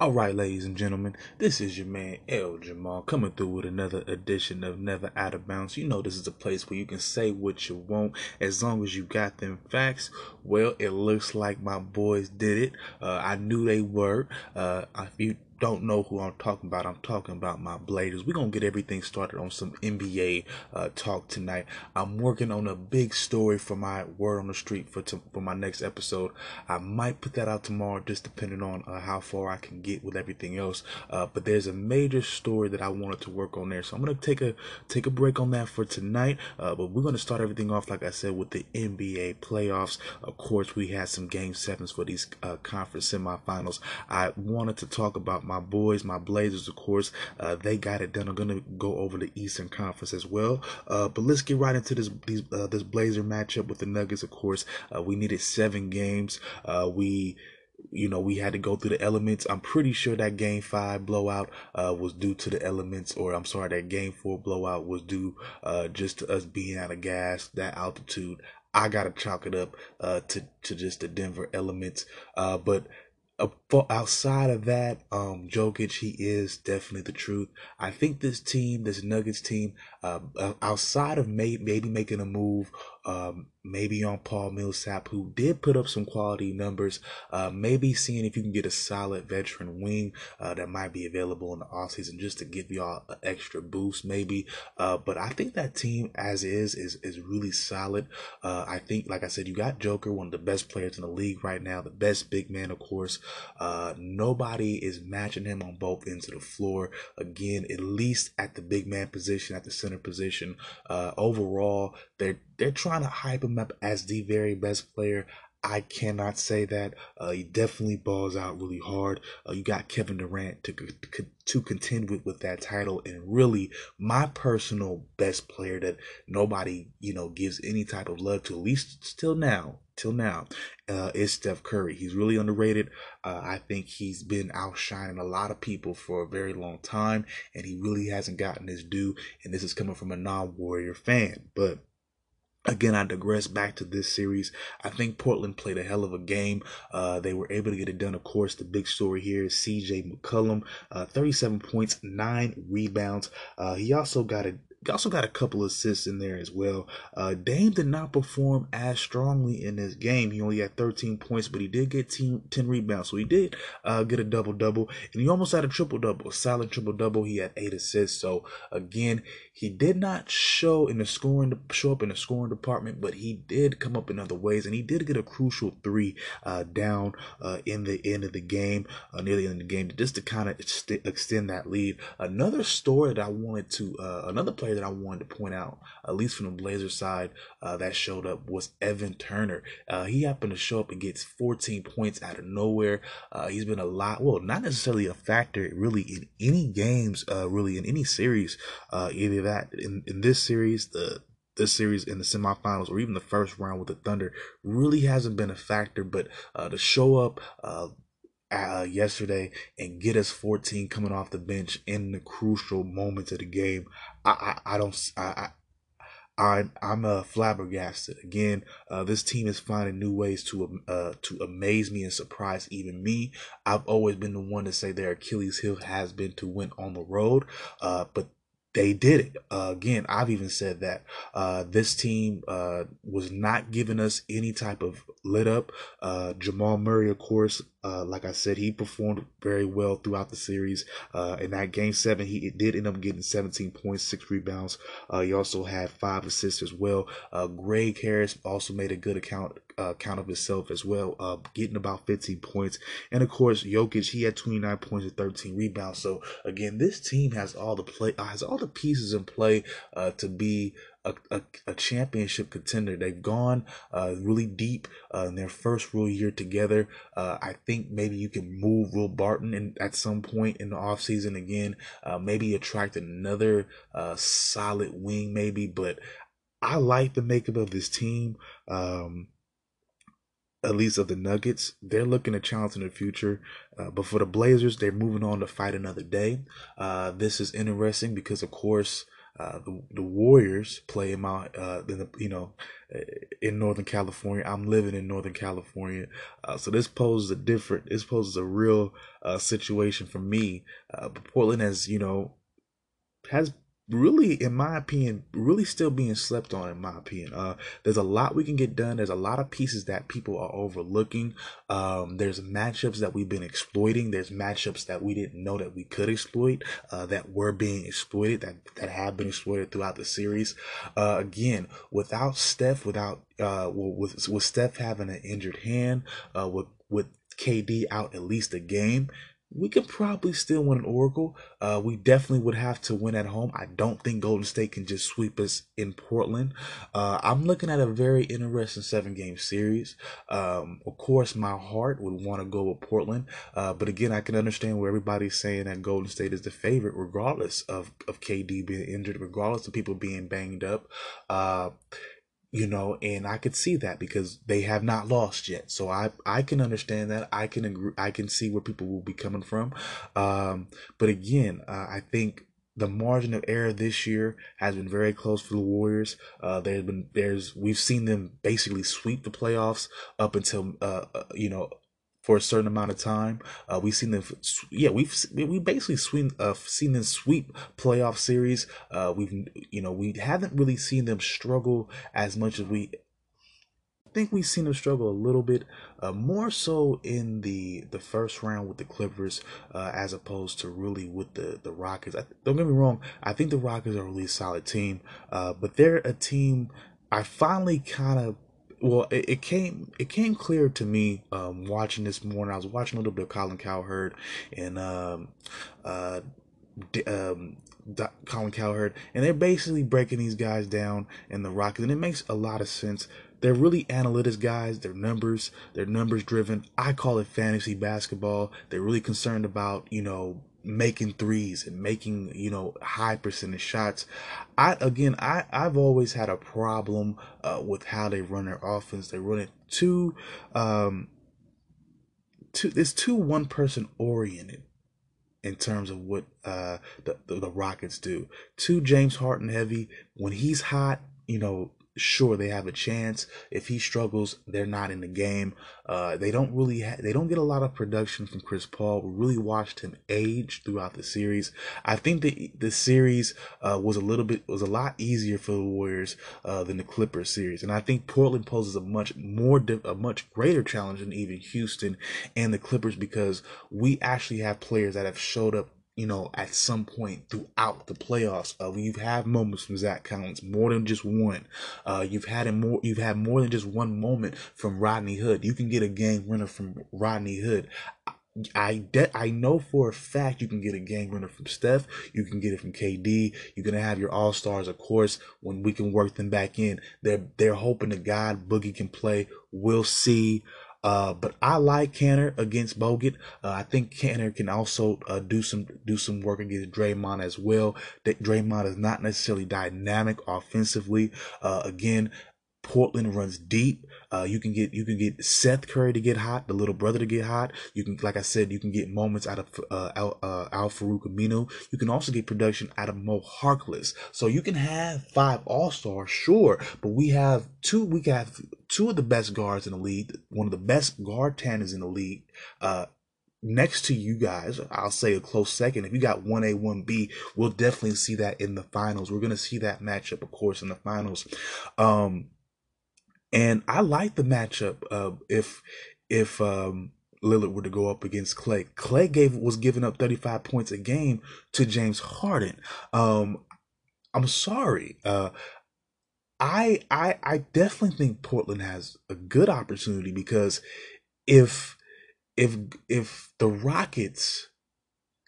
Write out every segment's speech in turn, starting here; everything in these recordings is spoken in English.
All right, ladies and gentlemen, this is your man El Jamal coming through with another edition of Never Out of Bounds. You know, this is a place where you can say what you want as long as you got them facts. Well, it looks like my boys did it. Uh, I knew they were. Uh, if you don't know who I'm talking about, I'm talking about my Blazers. We're going to get everything started on some NBA uh, talk tonight. I'm working on a big story for my Word on the Street for, for my next episode. I might put that out tomorrow, just depending on uh, how far I can get with everything else. Uh, but there's a major story that I wanted to work on there. So I'm going to take a take a break on that for tonight. Uh, but we're going to start everything off, like I said, with the NBA playoffs. Of course, we had some game sevens for these uh, conference semifinals. I wanted to talk about my my boys, my Blazers, of course, uh, they got it done. I'm gonna go over the Eastern Conference as well. Uh, but let's get right into this these, uh, this Blazer matchup with the Nuggets. Of course, uh, we needed seven games. Uh, we you know, we had to go through the elements. I'm pretty sure that game five blowout uh, was due to the elements, or I'm sorry, that game four blowout was due uh, just to us being out of gas, that altitude. I gotta chalk it up uh, to to just the Denver elements. Uh, but outside of that, um, Jokic, he is definitely the truth. I think this team, this Nuggets team, uh, outside of may, maybe making a move um, maybe on Paul Millsap, who did put up some quality numbers. Uh, maybe seeing if you can get a solid veteran wing uh, that might be available in the offseason just to give y'all an extra boost, maybe. Uh, but I think that team, as is, is is really solid. Uh, I think, like I said, you got Joker, one of the best players in the league right now, the best big man, of course. Uh, nobody is matching him on both ends of the floor. Again, at least at the big man position, at the center position. Uh, overall, they're they're trying to hype him up as the very best player. I cannot say that. Uh, he definitely balls out really hard. Uh, you got Kevin Durant to to contend with with that title, and really my personal best player that nobody you know gives any type of love to, at least still now, till now, uh, is Steph Curry. He's really underrated. Uh, I think he's been outshining a lot of people for a very long time, and he really hasn't gotten his due. And this is coming from a non-Warrior fan, but Again, I digress back to this series. I think Portland played a hell of a game. Uh, they were able to get it done. Of course, the big story here is CJ McCollum, uh, 37 points, nine rebounds. Uh, he also got a also got a couple assists in there as well. Uh, Dame did not perform as strongly in this game. He only had 13 points, but he did get 10, 10 rebounds. So he did uh, get a double double, and he almost had a triple double, a solid triple double. He had eight assists. So again, he did not show in the scoring show up in the scoring department, but he did come up in other ways, and he did get a crucial three uh, down uh, in the end of the game, uh, near the end of the game, just to kind of extend that lead. Another story that I wanted to, uh, another player that I wanted to point out, at least from the Blazers side, uh, that showed up was Evan Turner. Uh, he happened to show up and gets 14 points out of nowhere. he's been a lot, well, not necessarily a factor really in any games, really in any series, either that in, in this series, the this series in the semifinals or even the first round with the Thunder really hasn't been a factor. But uh, to show up uh, uh, yesterday and get us 14 coming off the bench in the crucial moments of the game, I I, I don't I. I I'm a flabbergasted. Again, uh, this team is finding new ways to uh, to amaze me and surprise even me. I've always been the one to say their Achilles heel has been to win on the road, uh, but they did it. Uh, again, I've even said that uh, this team uh, was not giving us any type of lit up. Uh, Jamal Murray, of course, uh, like I said, he performed very well throughout the series. Uh, in that game seven, he did end up getting 17 points, six rebounds. he also had five assists as well. Gary Harris also made a good account uh, count of himself as well, uh, getting about 15 points. And of course, Jokic, he had 29 points and 13 rebounds. So again, this team has all the play, uh, has all the pieces in play uh, to be a, a, a, championship contender. They've gone uh, really deep uh, in their first real year together. Uh, I think maybe you can move Will Barton in, at some point in the offseason again. Uh, maybe attract another uh, solid wing, maybe. But I like the makeup of this team. Um, at least of the Nuggets, they're looking to challenge in the future. Uh, but for the Blazers, they're moving on to fight another day. Uh, this is interesting because, of course, Uh, the, the Warriors play in my, uh, the, you know, in Northern California. I'm living in Northern California. Uh, so this poses a different, this poses a real, uh, situation for me. Uh, Portland has, you know, has really in my opinion really still being slept on in my opinion. Uh there's a lot we can get done. There's a lot of pieces that people are overlooking. Um there's matchups that we've been exploiting. There's matchups that we didn't know that we could exploit uh that were being exploited that that have been exploited throughout the series. Uh again without steph without uh with with steph having an injured hand uh with with KD out at least a game we could probably still win an Oracle. Uh, we definitely would have to win at home. I don't think Golden State can just sweep us in Portland. Uh, I'm looking at a very interesting seven game series. Um, of course, my heart would want to go with Portland, uh, but again, I can understand where everybody's saying that Golden State is the favorite, regardless of of KD being injured, regardless of people being banged up. You know and i could see that because they have not lost yet. So i i can understand that. I can agree i can see where people will be coming from. Um but again uh, i think the margin of error this year has been very close for the Warriors. Uh, there's been there's we've seen them basically sweep the playoffs up until uh, uh you know for a certain amount of time. Uh, we've seen them, yeah, we've we basically seen uh, seen them sweep playoff series. Uh, we've you know we haven't really seen them struggle as much as we think we've seen them struggle a little bit, uh, more so in the the first round with the Clippers, uh, as opposed to really with the the Rockets. I, don't get me wrong, I think the Rockets are a really solid team, uh, but they're a team I finally kind of well, it, it, came it came clear to me um, watching this morning. I was watching a little bit of Colin Cowherd and um, uh, um, Colin Cowherd, and they're basically breaking these guys down in the Rockets, and it makes a lot of sense. They're really analytics guys. They're numbers. They're numbers driven. I call it fantasy basketball. They're really concerned about you know making threes and making you know high percentage shots. I again i i've always had a problem uh, with how they run their offense. They run it too um too it's too one person oriented in terms of what uh the, the, the rockets do. Too james harden heavy. When he's hot you know sure they have a chance. If he struggles, they're not in the game. Uh, they don't really ha- they don't get a lot of production from Chris Paul. We really watched him age throughout the series. I think the the series uh, was a little bit was a lot easier for the Warriors uh, than the Clippers series, and I think Portland poses a much more a much greater challenge than even Houston and the Clippers because we actually have players that have showed up you know, at some point throughout the playoffs. Uh, you've had moments from Zach Collins, more than just one. Uh, you've had more. You've had more than just one moment from Rodney Hood. You can get a game winner from Rodney Hood. I de- I know for a fact you can get a game winner from Steph. You can get it from KD. You're gonna have your all stars, of course, when we can work them back in. They're they're hoping to God Boogie can play. We'll see. Uh, but I like Kanter against Bogut. Uh, I think Kanter can also uh, do some do some work against Draymond as well. That Draymond is not necessarily dynamic offensively. Uh, again, Portland runs deep. Uh, you can get you can get Seth Curry to get hot, the little brother to get hot. You can, like I said, you can get moments out of uh, Al, uh, Al Aminu. You can also get production out of Mo Harkless. So you can have five All Stars, sure, but we have two. We have two of the best guards in the league. One of the best guard tanners in the league. Uh, next to you guys, I'll say a close second. If you got 1A, 1B, we'll definitely see that in the finals. We're going to see that matchup, of course, in the finals. Um, and I like the matchup uh, if if um, Lillard were to go up against Klay. Klay gave was giving up 35 points a game to James Harden. Um, I'm sorry. Uh, I I I definitely think Portland has a good opportunity because if if if the Rockets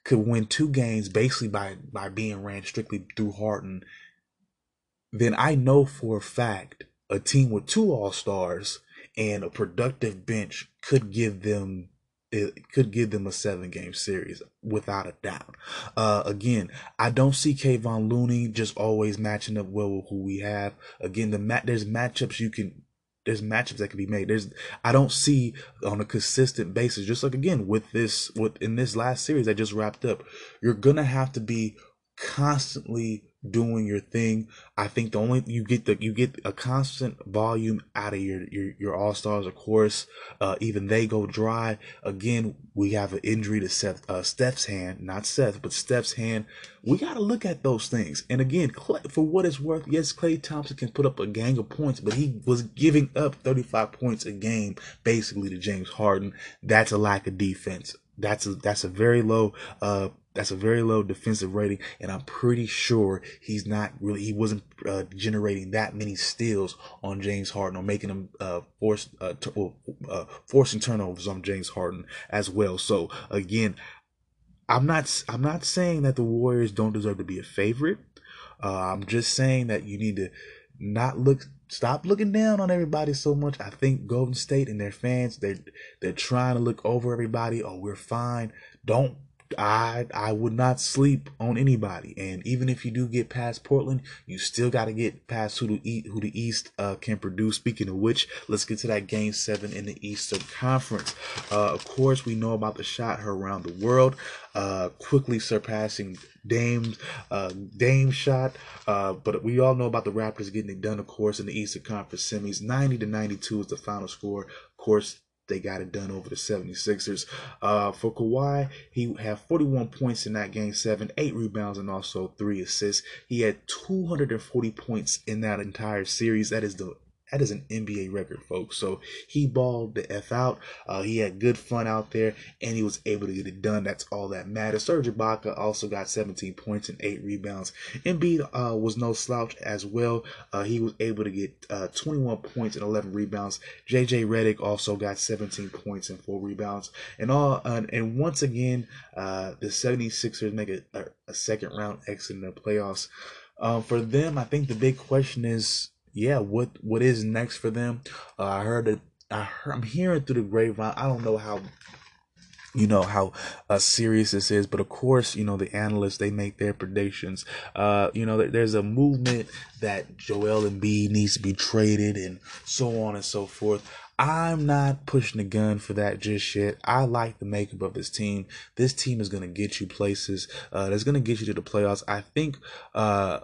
could win two games basically by by being ran strictly through Harden, then I know for a fact a team with two all stars and a productive bench could give them it could give them a seven game series without a doubt. Uh, again, I don't see Kevon Looney just always matching up well with who we have. Again, the mat there's matchups you can there's matchups that can be made. There's I don't see on a consistent basis, just like again with this with in this last series that just wrapped up, you're gonna have to be constantly doing your thing. I think the only you get the you get a constant volume out of your your, your all stars. Of course, uh, even they go dry. Again, we have an injury to Seth uh, Steph's hand, not Seth, but Steph's hand. We got to look at those things. And again, for what it's worth, yes, Klay Thompson can put up a gang of points, but he was giving up 35 points a game basically to James Harden. That's a lack of defense. That's a that's a very low uh that's a very low defensive rating, and I'm pretty sure he's not really he wasn't uh, generating that many steals on James Harden or making him uh, force uh, t- uh, forcing turnovers on James Harden as well. So again, I'm not I'm not saying that the Warriors don't deserve to be a favorite. Uh, I'm just saying that you need to not look stop looking down on everybody so much. I think Golden State and their fans they they're trying to look over everybody. Oh, we're fine. Don't I I would not sleep on anybody. And even if you do get past Portland, you still got to get past who the who the East uh, can produce. Speaking of which, let's get to that Game Seven in the Eastern Conference. Uh, of course, we know about the shot her around the world, uh, quickly surpassing Dame's uh, Dame shot. Uh, but we all know about the Raptors getting it done, of course, in the Eastern Conference semis. 90 to 92 is the final score. Of course, they got it done over the 76ers. Uh, for Kawhi, he had 41 points in that game seven, eight rebounds, and also three assists. He had 240 points in that entire series. That is the that is an NBA record, folks. So he balled the F out. Uh, he had good fun out there, and he was able to get it done. That's all that matters. Serge Ibaka also got 17 points and 8 rebounds. Embiid uh, was no slouch as well. Uh, he was able to get uh, 21 points and 11 rebounds. JJ Redick also got 17 points and 4 rebounds. And all and once again, uh, the 76ers make a, a, a, second round exit in the playoffs. Um, for them, I think the big question is yeah, what what is next for them? Uh, I heard that I heard, I'm hearing through the grapevine. I don't know how you know how uh, serious this is but of course you know the analysts they make their predictions uh you know there's a movement that Joel and Embiid needs to be traded and so on and so forth I'm not pushing the gun for that just yet. I like the makeup of this team. This team is going to get you places. Uh, that's going to get you to the playoffs. I think, uh,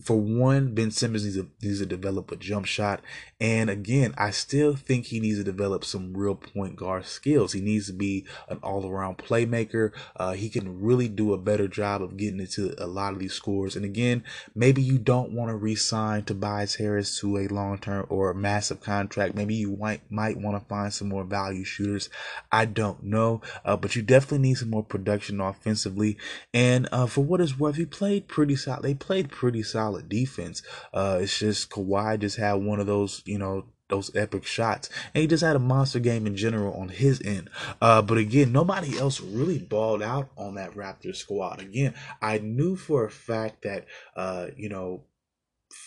for one, Ben Simmons needs to, needs to develop a jump shot. And again, I still think he needs to develop some real point guard skills. He needs to be an all around playmaker. Uh, he can really do a better job of getting into a lot of these scores. And again, maybe you don't want to re sign Tobias Harris to a long term or a massive contract. Maybe you might, might want to find some more value shooters. I don't know. Uh, but you definitely need some more production offensively. And uh, for what it's worth, he played pretty solid. They played pretty solid solid defense. Uh, it's just Kawhi just had one of those, you know, those epic shots. And he just had a monster game in general on his end. Uh, but again, nobody else really balled out on that Raptors squad. Again, I knew for a fact that, uh, you know,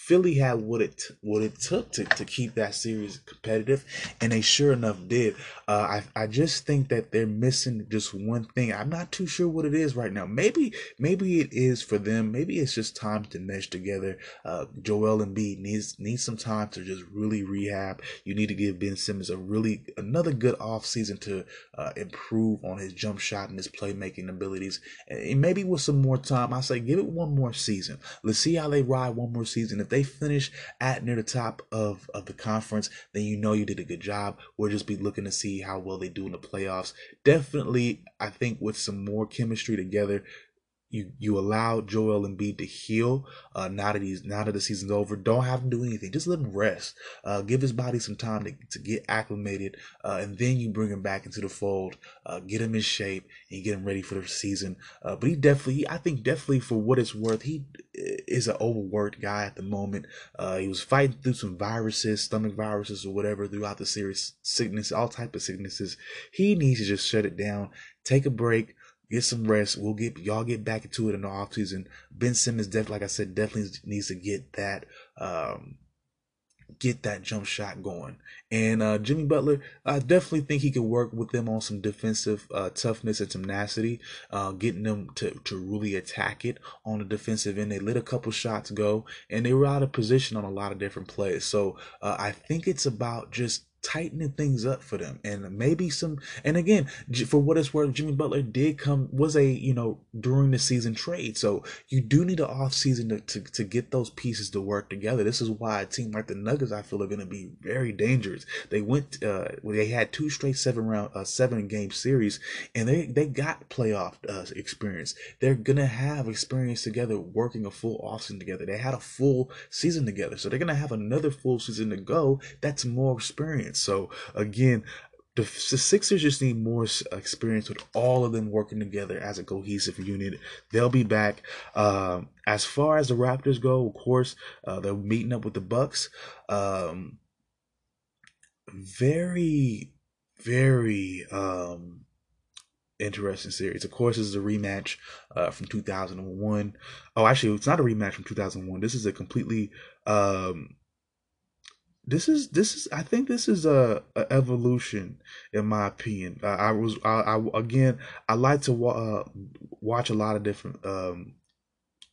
Philly had what it what it took to, to keep that series competitive, and they sure enough did. Uh, I I just think that they're missing just one thing. I'm not too sure what it is right now. Maybe maybe it is for them. Maybe it's just time to mesh together. Uh, Joel Embiid needs needs some time to just really rehab. You need to give Ben Simmons a really another good off season to uh, improve on his jump shot and his playmaking abilities. And maybe with some more time, I say give it one more season. Let's see how they ride one more season if they finish at near the top of, of the conference, then you know you did a good job. We'll just be looking to see how well they do in the playoffs. Definitely, I think with some more chemistry together, you you allow Joel Embiid to heal uh, now that he's now that the season's over. Don't have him do anything. Just let him rest. Uh, give his body some time to, to get acclimated, uh, and then you bring him back into the fold. Uh, get him in shape and get him ready for the season. Uh, but he definitely, I think, definitely for what it's worth, he is an overworked guy at the moment. Uh, he was fighting through some viruses, stomach viruses or whatever throughout the series, sickness, all type of sicknesses. He needs to just shut it down, take a break get some rest. We'll get y'all get back into it in the off season. Ben Simmons, definitely, like I said, definitely needs to get that um, get that jump shot going. And uh, Jimmy Butler, I definitely think he could work with them on some defensive uh, toughness and tenacity, uh, getting them to, to really attack it on the defensive end. They let a couple shots go, and they were out of position on a lot of different plays. So uh, I think it's about just tightening things up for them. And maybe some and again for what it's worth jimmy butler did come was a you know during the season trade. So you do need an off season to, to, to get those pieces to work together. This is why a team like the nuggets i feel are going to be very dangerous. They went uh they had two straight seven round uh, seven game series and they they got playoff uh, experience. They're gonna have experience together working a full off season together. They had a full season together. So they're gonna have another full season to go. That's more experience so again, the, the Sixers just need more experience with all of them working together as a cohesive unit. They'll be back. Um, as far as the Raptors go, of course, uh, they're meeting up with the Bucks. Um, very, very um, interesting series. Of course, this is a rematch uh, from 2001. Oh, actually, it's not a rematch from 2001. This is a completely um, this is this is I think this is a, a evolution in my opinion. I, I was I, I, again I like to uh, watch a lot of different um,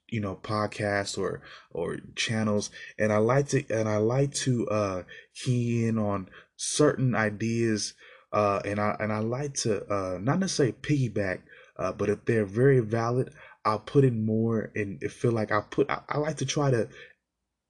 you know podcasts or or channels and I like to and I like to uh, key in on certain ideas uh, and I and I like to uh, not necessarily piggyback uh, but if they're very valid I'll put in more and feel like I put I, I like to try to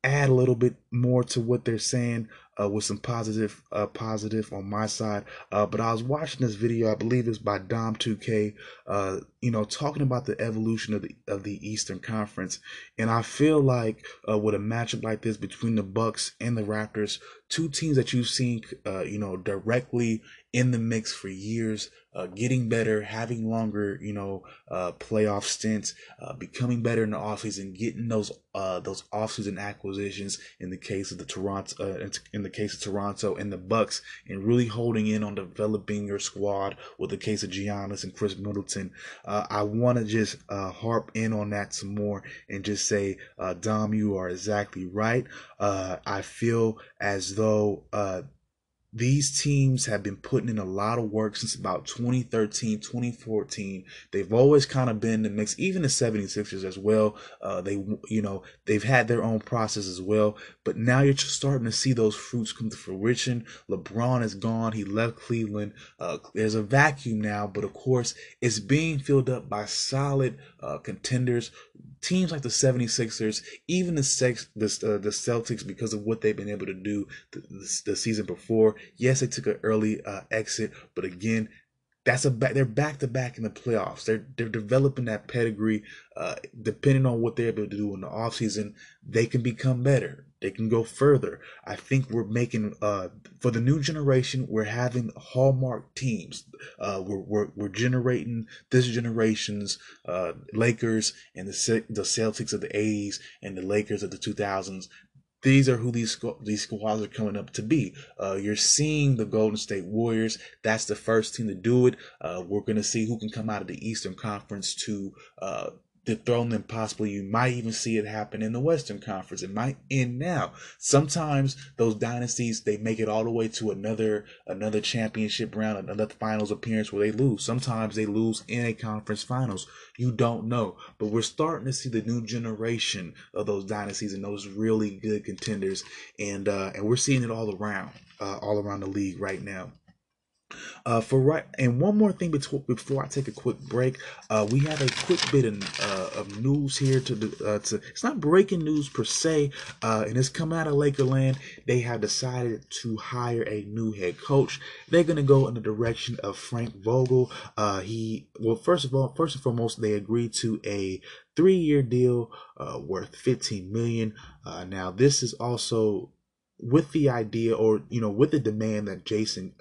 add a little bit more to what they're saying uh, with some positive uh, positive on my side. Uh, but I was watching this video, I believe it's by Dom 2K, uh, you know, talking about the evolution of the of the Eastern Conference, and I feel like uh, with a matchup like this between the Bucks and the Raptors, two teams that you've seen, uh, you know, directly in the mix for years, uh, getting better, having longer, you know, uh, playoff stints, uh, becoming better in the offseason, getting those uh, those offseason acquisitions in the case of the Toronto, uh, in the case of Toronto and the Bucks, and really holding in on developing your squad with the case of Giannis and Khris Middleton. Uh, I want to just harp in on that some more and just say, Dom, you are exactly right. I feel as though these teams have been putting in a lot of work since about 2013 2014 they've always kind of been the mix even the 76ers as well. Uh, they you know they've had their own process as well. But now you're just starting to see those fruits come to fruition. Lebron is gone. He left cleveland. Uh, there's a vacuum now but of course it's being filled up by solid uh, contenders teams like the 76ers, even the sex, the, uh, the Celtics, because of what they've been able to do the, the, the season before. Yes, they took an early uh, exit, but again, that's a back. They're back to back in the playoffs. They're they're developing that pedigree. Uh, depending on what they're able to do in the offseason, they can become better. They can go further. I think we're making uh, for the new generation. We're having hallmark teams. Uh, we're, we're we're generating this generation's uh, Lakers and the the Celtics of the '80s and the Lakers of the 2000s these are who these these squads are coming up to be. Uh, you're seeing the Golden State Warriors. That's the first team to do it. Uh, we're going to see who can come out of the Eastern Conference to uh, dethrone them possibly you might even see it happen in the western conference. It might end now. Sometimes those dynasties they make it all the way to another another championship round another finals appearance where they lose. Sometimes they lose in a conference finals. You don't know. But we're starting to see the new generation of those dynasties and those really good contenders. And uh and we're seeing it all around uh, all around the league right now uh, for right, and one more thing before I take a quick break, uh, we have a quick bit of, uh, of news here to uh, to. It's not breaking news per se, uh, and it's coming out of Lakerland. They have decided to hire a new head coach. They're gonna go in the direction of Frank Vogel. Uh, he well, first of all, first and foremost, they agreed to a three-year deal worth 15 million. now, this is also with the idea, or you know, with the demand that Jason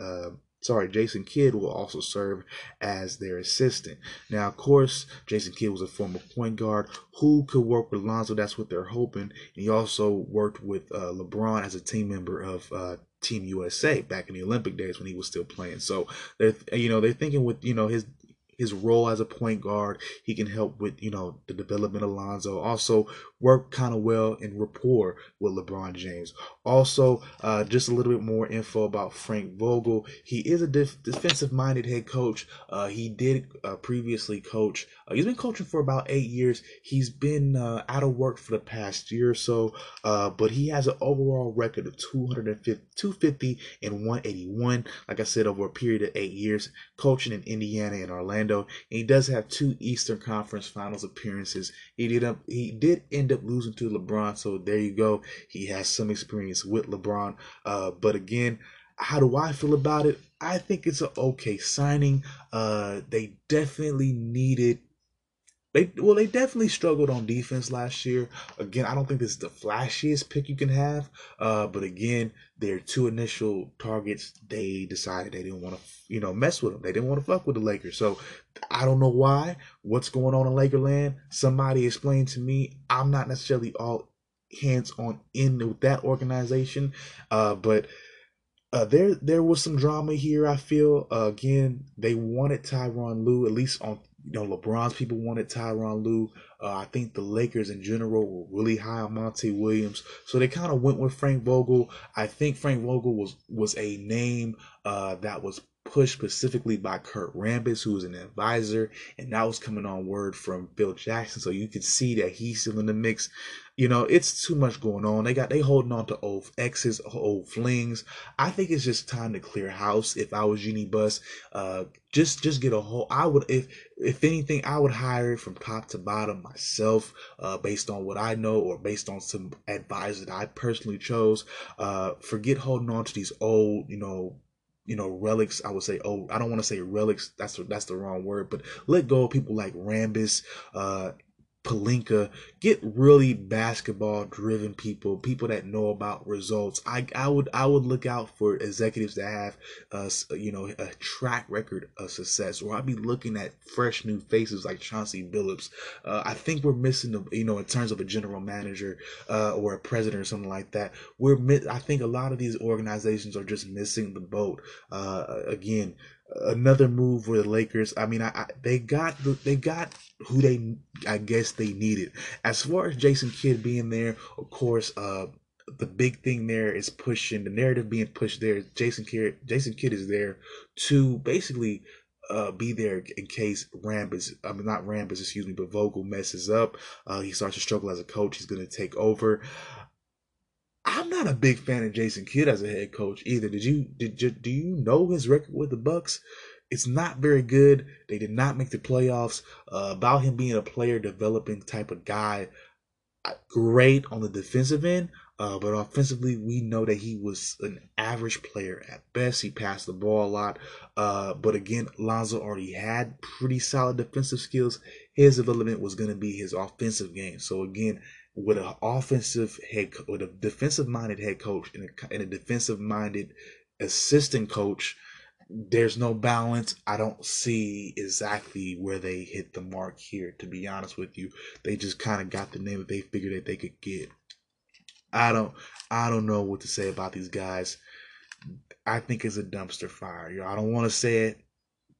sorry, Jason Kidd will also serve as their assistant. Now, of course, Jason Kidd was a former point guard who could work with Lonzo. That's what they're hoping. He also worked with uh, LeBron as a team member of uh, Team USA back in the Olympic days when he was still playing. So they're you know they're thinking with you know his his role as a point guard. He can help with, you know, the development of Lonzo. Also work kind of well in rapport with LeBron James. Also, uh, just a little bit more info about Frank Vogel. He is a def- defensive minded head coach. Uh, he did uh, previously coach. Uh, he's been coaching for about eight years. He's been uh, out of work for the past year or so, uh, but he has an overall record of 250, 250 and 181. Like I said, over a period of eight years, coaching in Indiana and Orlando. And he does have two Eastern Conference Finals appearances. He did up, he did end up losing to LeBron, so there you go. He has some experience with LeBron. Uh, but again, how do I feel about it? I think it's an okay signing. Uh, they definitely needed they well, they definitely struggled on defense last year. Again, I don't think this is the flashiest pick you can have. Uh, but again, their two initial targets, they decided they didn't want to, you know, mess with them. They didn't want to fuck with the Lakers. So I don't know why. What's going on in Lakerland? Somebody explain to me. I'm not necessarily all hands on in with that organization, uh, but. Uh, there, there was some drama here. I feel uh, again they wanted Tyronn Lue at least on you know, LeBron's people wanted Tyronn Lue. Uh, I think the Lakers in general were really high on Monty Williams, so they kind of went with Frank Vogel. I think Frank Vogel was was a name uh, that was pushed specifically by Kurt Rambis, who was an advisor, and that was coming on word from Phil Jackson. So you can see that he's still in the mix. You know, it's too much going on. They got they holding on to old exes, old flings. I think it's just time to clear house. If I was Jeanie Buss, uh, just just get a whole. I would if if anything, I would hire it from top to bottom myself, uh, based on what I know or based on some advice that I personally chose. Uh, forget holding on to these old, you know, you know relics i would say oh i don't want to say relics that's that's the wrong word but let go of people like rambis uh Pelinka, get really basketball driven people, people that know about results. I, I would I would look out for executives that have uh you know a track record of success, or I'd be looking at fresh new faces like Chauncey Billups. Uh, I think we're missing the you know in terms of a general manager uh, or a president or something like that. We're I think a lot of these organizations are just missing the boat. Uh, again, another move for the Lakers. I mean, I, I, they got they got who they I guess they needed. As far as Jason Kidd being there, of course, uh, the big thing there is pushing the narrative being pushed there. Jason Kidd, Jason Kidd is there to basically uh, be there in case Rambis, I mean not Rambis, excuse me, but Vogel messes up. Uh, he starts to struggle as a coach. He's going to take over. I'm not a big fan of Jason Kidd as a head coach either. Did you did you, do you know his record with the Bucks? It's not very good. They did not make the playoffs. Uh, about him being a player developing type of guy, great on the defensive end, uh, but offensively, we know that he was an average player at best. He passed the ball a lot. Uh, but again, Lonzo already had pretty solid defensive skills. His development was going to be his offensive game. So again, with an offensive head, with a defensive minded head coach and a, and a defensive minded assistant coach, there's no balance. I don't see exactly where they hit the mark here. To be honest with you, they just kind of got the name that they figured that they could get. I don't, I don't know what to say about these guys. I think it's a dumpster fire. I don't want to say it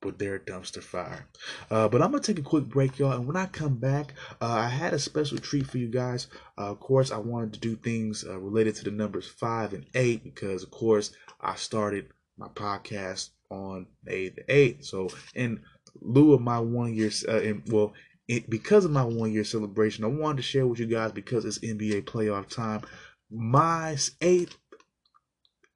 but they're dumpster fire. Uh, but I'm gonna take a quick break, y'all, and when I come back, uh, I had a special treat for you guys. Uh, of course, I wanted to do things uh, related to the numbers five and eight because, of course, I started my podcast on May the eighth. So, in lieu of my one year, uh, in, well, it, because of my one year celebration, I wanted to share with you guys because it's NBA playoff time. My eighth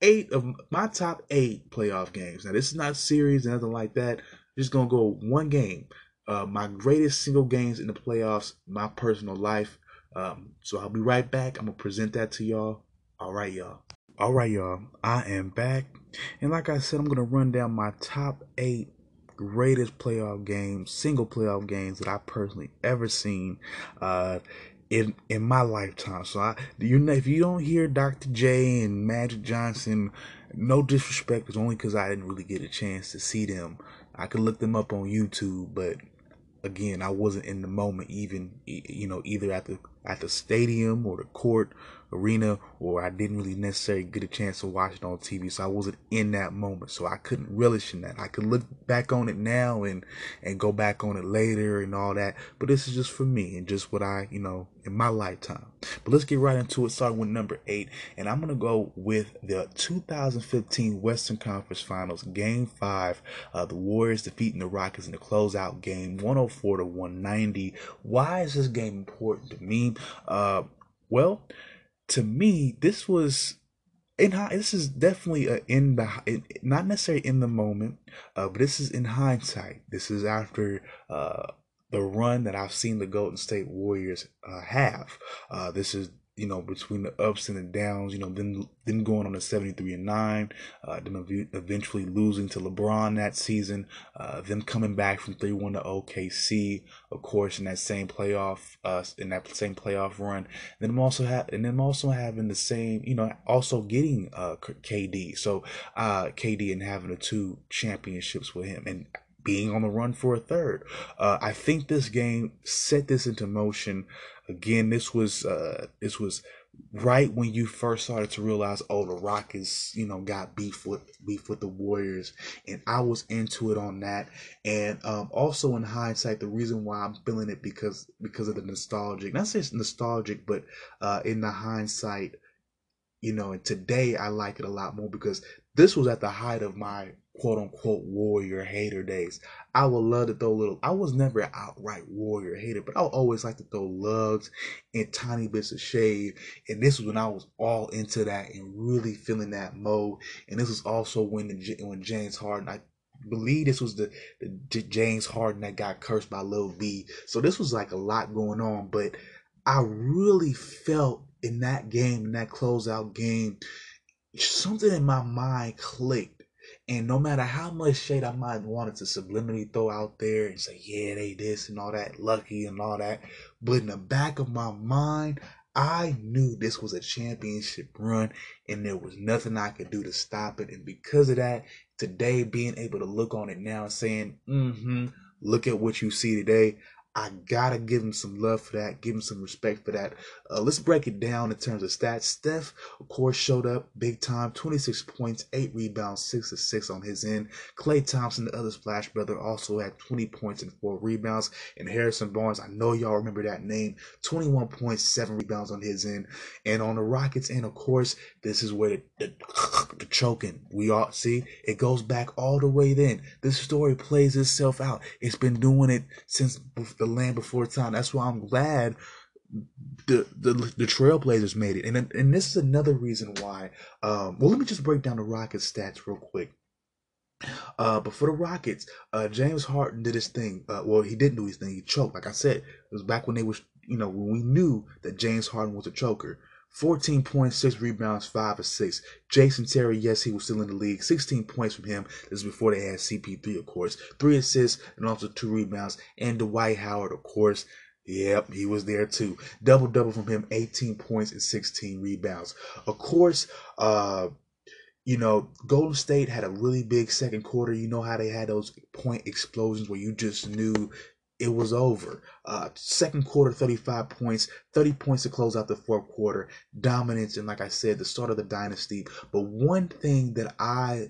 eight of my top eight playoff games. Now this is not series nothing like that. I'm just gonna go one game. Uh, my greatest single games in the playoffs, my personal life. Um, so I'll be right back. I'm gonna present that to y'all. All right, y'all. All right, y'all. I am back, and like I said, I'm gonna run down my top eight greatest playoff games, single playoff games that I personally ever seen. Uh, in in my lifetime. So I you know if you don't hear Dr. J and Magic Johnson, no disrespect, it's only because I didn't really get a chance to see them. I could look them up on YouTube, but again, I wasn't in the moment, even you know, either at the at the stadium or the court arena, or I didn't really necessarily get a chance to watch it on TV, so I wasn't in that moment, so I couldn't relish in that. I could look back on it now and and go back on it later and all that, but this is just for me and just what I, you know, in my lifetime. But let's get right into it, starting with number eight, and I'm gonna go with the 2015 Western Conference Finals, Game Five. Uh, the Warriors defeating the Rockets in the closeout game, 104 to 190. Why is this game important to me? Uh, well to me, this was in high, this is definitely a in the not necessarily in the moment, uh, but this is in hindsight. This is after uh, the run that I've seen the Golden State Warriors uh, have. Uh, this is you know, between the ups and the downs, you know, then then going on a 73 and 9, uh, then eventually losing to LeBron that season, uh, them coming back from 3 1 to OKC, of course, in that same playoff, uh, in that same playoff run. Then I'm also ha- and then I'm also having the same, you know, also getting uh, KD. So, uh, KD and having the two championships with him. And being on the run for a third. Uh, I think this game set this into motion. Again, this was uh, this was right when you first started to realize, oh, the Rockets, you know, got beef with beef with the Warriors, and I was into it on that. And um, also in hindsight, the reason why I'm feeling it because because of the nostalgic, not it's nostalgic, but uh, in the hindsight, you know, and today I like it a lot more because this was at the height of my quote unquote warrior hater days. I would love to throw little I was never an outright warrior hater, but I would always like to throw lugs and tiny bits of shade. And this was when I was all into that and really feeling that mode. And this was also when the, when James Harden I believe this was the, the James Harden that got cursed by Lil B. So this was like a lot going on, but I really felt in that game, in that closeout game, something in my mind clicked and no matter how much shade I might wanted to subliminally throw out there and say, yeah, they this and all that, lucky and all that, but in the back of my mind, I knew this was a championship run and there was nothing I could do to stop it. And because of that, today being able to look on it now saying, mm-hmm, look at what you see today, I gotta give him some love for that, give him some respect for that. Uh, let's break it down in terms of stats. Steph, of course, showed up big time 26 points, 8 rebounds, 6 to 6 on his end. Klay Thompson, the other Splash brother, also had 20 points and 4 rebounds. And Harrison Barnes, I know y'all remember that name, 21 points, 7 rebounds on his end. And on the Rockets end, of course, this is where the, the choking, we all see, it goes back all the way then. This story plays itself out. It's been doing it since the land before time. That's why I'm glad the the the Trailblazers made it, and and this is another reason why. Um, well, let me just break down the Rockets stats real quick. Uh, but for the Rockets, uh, James Harden did his thing. Uh, well, he didn't do his thing. He choked. Like I said, it was back when they was, you know, when we knew that James Harden was a choker. 14 points, 6 rebounds, 5 assists. Jason Terry, yes, he was still in the league. 16 points from him. This is before they had CP3, of course. 3 assists and also 2 rebounds. And Dwight Howard, of course. Yep, he was there too. Double double from him, 18 points and 16 rebounds. Of course, uh, you know, Golden State had a really big second quarter. You know how they had those point explosions where you just knew it was over. Uh, second quarter, 35 points, 30 points to close out the fourth quarter. Dominance, and like I said, the start of the dynasty. But one thing that I,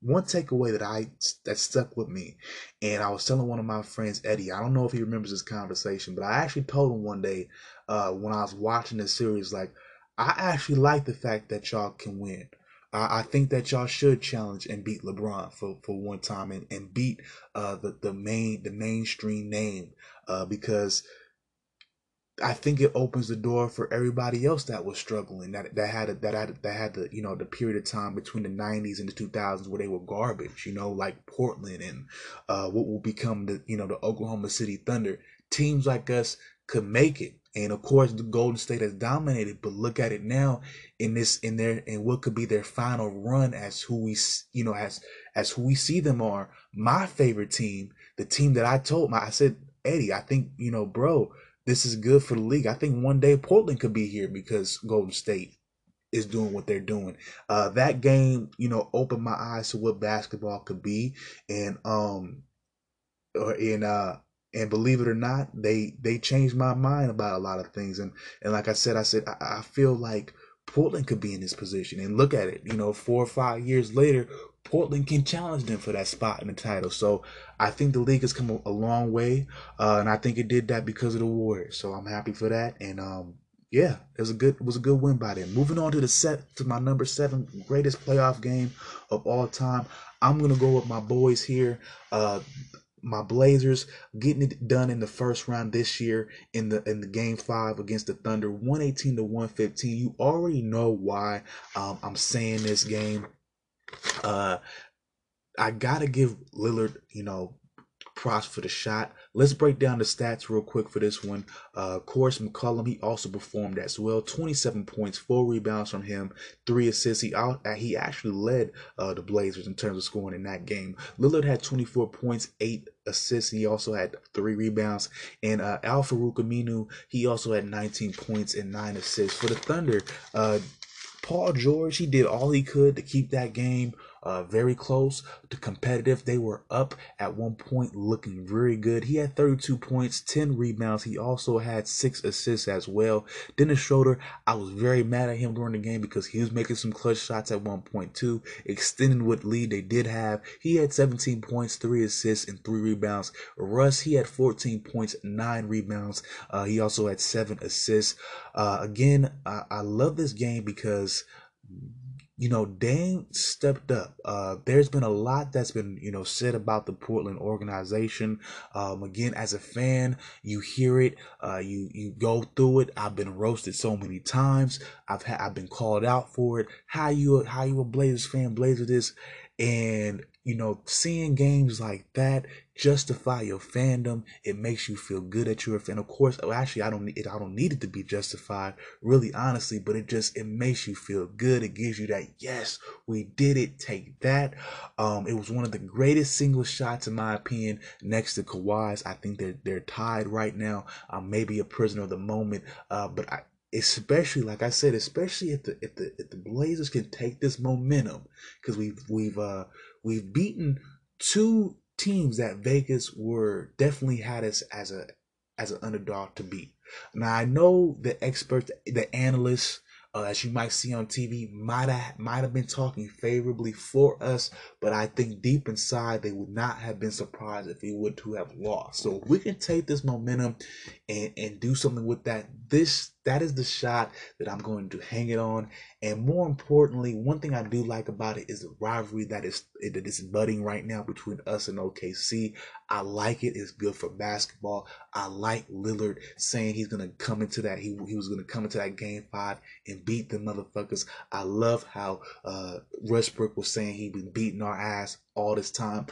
one takeaway that I, that stuck with me, and I was telling one of my friends, Eddie, I don't know if he remembers this conversation, but I actually told him one day uh, when I was watching this series, like, I actually like the fact that y'all can win. I, I think that y'all should challenge and beat LeBron for, for one time and, and beat uh, the, the main the mainstream name uh, because I think it opens the door for everybody else that was struggling that that had a, that had that had the you know the period of time between the 90s and the 2000s where they were garbage you know like Portland and uh, what will become the you know the Oklahoma City Thunder. Teams like us could make it and of course, the Golden State has dominated, but look at it now in this in their in what could be their final run as who we you know as as who we see them are. My favorite team, the team that I told my I said Eddie, I think you know, bro, this is good for the league. I think one day Portland could be here because Golden State is doing what they're doing. Uh, that game, you know, opened my eyes to what basketball could be, and um, or in uh and believe it or not, they they changed my mind about a lot of things. And and like I said, I said I, I feel like Portland could be in this position. And look at it, you know, four or five years later, Portland can challenge them for that spot in the title. So I think the league has come a, long way, uh, and I think it did that because of the Warriors. So I'm happy for that. And um, yeah, it was a good it was a good win by them. Moving on to the set to my number seven greatest playoff game of all time. I'm gonna go with my boys here. Uh, my Blazers getting it done in the first round this year in the in the game five against the Thunder, 118 to 115. You already know why um, I'm saying this game. Uh, I gotta give Lillard, you know, props for the shot. Let's break down the stats real quick for this one. Uh, of course, McCollum, he also performed as well. 27 points, four rebounds from him, three assists. He out, uh, he actually led uh, the Blazers in terms of scoring in that game. Lillard had 24 points, eight assists. He also had three rebounds. And uh, Al-Farouq Aminu, he also had 19 points and nine assists. For the Thunder, uh, Paul George, he did all he could to keep that game uh, very close to competitive. They were up at one point, looking very good. He had 32 points, 10 rebounds. He also had six assists as well. Dennis Schroeder, I was very mad at him during the game because he was making some clutch shots at one point too, extending what lead they did have. He had 17 points, three assists, and three rebounds. Russ, he had 14 points, nine rebounds. Uh, he also had seven assists. Uh, again, I, I love this game because you know, Dame stepped up. Uh, there's been a lot that's been, you know, said about the Portland organization. Um, again, as a fan, you hear it, uh, you you go through it. I've been roasted so many times. I've had I've been called out for it. How you how you a Blazers fan, Blazer this, and you know, seeing games like that justify your fandom. It makes you feel good that you're a fan. Of course, well, actually, I don't it. I don't need it to be justified, really, honestly. But it just it makes you feel good. It gives you that yes, we did it. Take that. Um, it was one of the greatest single shots in my opinion, next to Kawhi's. I think they're they're tied right now. Um, maybe a prisoner of the moment. Uh, but I especially like I said, especially if the if the if the Blazers can take this momentum because we've we've uh we've beaten two teams that Vegas were definitely had us as a as an underdog to beat. Now I know the experts, the analysts, uh, as you might see on TV, might have might have been talking favorably for us, but I think deep inside they would not have been surprised if we would to have lost. So if we can take this momentum and and do something with that, this that is the shot that I'm going to hang it on. And more importantly, one thing I do like about it is the rivalry that is that is budding right now between us and OKC. I like it. It's good for basketball. I like Lillard saying he's gonna come into that. He he was gonna come into that game five and beat the motherfuckers. I love how uh Westbrook was saying he'd been beating our ass all this time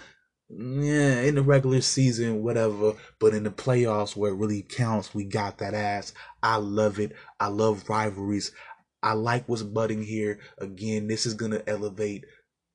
yeah, in the regular season, whatever, but in the playoffs where it really counts, we got that ass. I love it. I love rivalries. I like what's budding here. Again, this is gonna elevate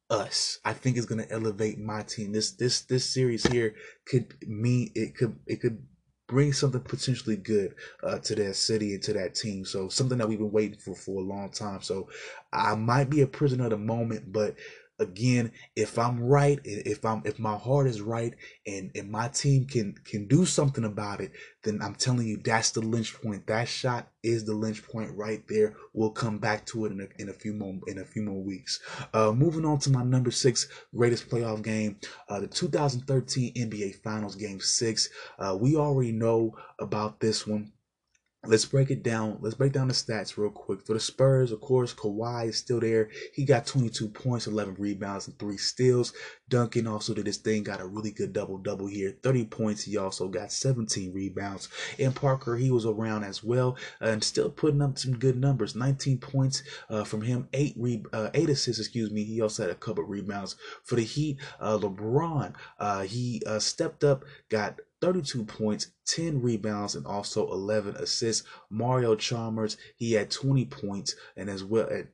us. I think it's gonna elevate my team. This this this series here could mean it could it could bring something potentially good uh, to that city and to that team. So something that we've been waiting for for a long time. So I might be a prisoner of the moment, but again if i'm right if i'm if my heart is right and and my team can can do something about it then i'm telling you that's the lynch point. That shot is the lynch point right there. We'll come back to it in a, in a few more in a few more weeks. Uh moving on to my number six greatest playoff game uh the 2013 nba finals game six. Uh we already know about this one Let's break it down. Let's break down the stats real quick. For the Spurs, of course, Kawhi is still there. He got 22 points, 11 rebounds, and three steals. Duncan also did his thing, got a really good double double here. 30 points. He also got 17 rebounds. And Parker, he was around as well and still putting up some good numbers. 19 points uh, from him, eight re- uh, eight assists. Excuse me. He also had a couple rebounds for the Heat. Uh, LeBron, uh, he uh, stepped up, got 32 points, 10 rebounds, and also 11 assists. Mario Chalmers, he had 20 points and as well at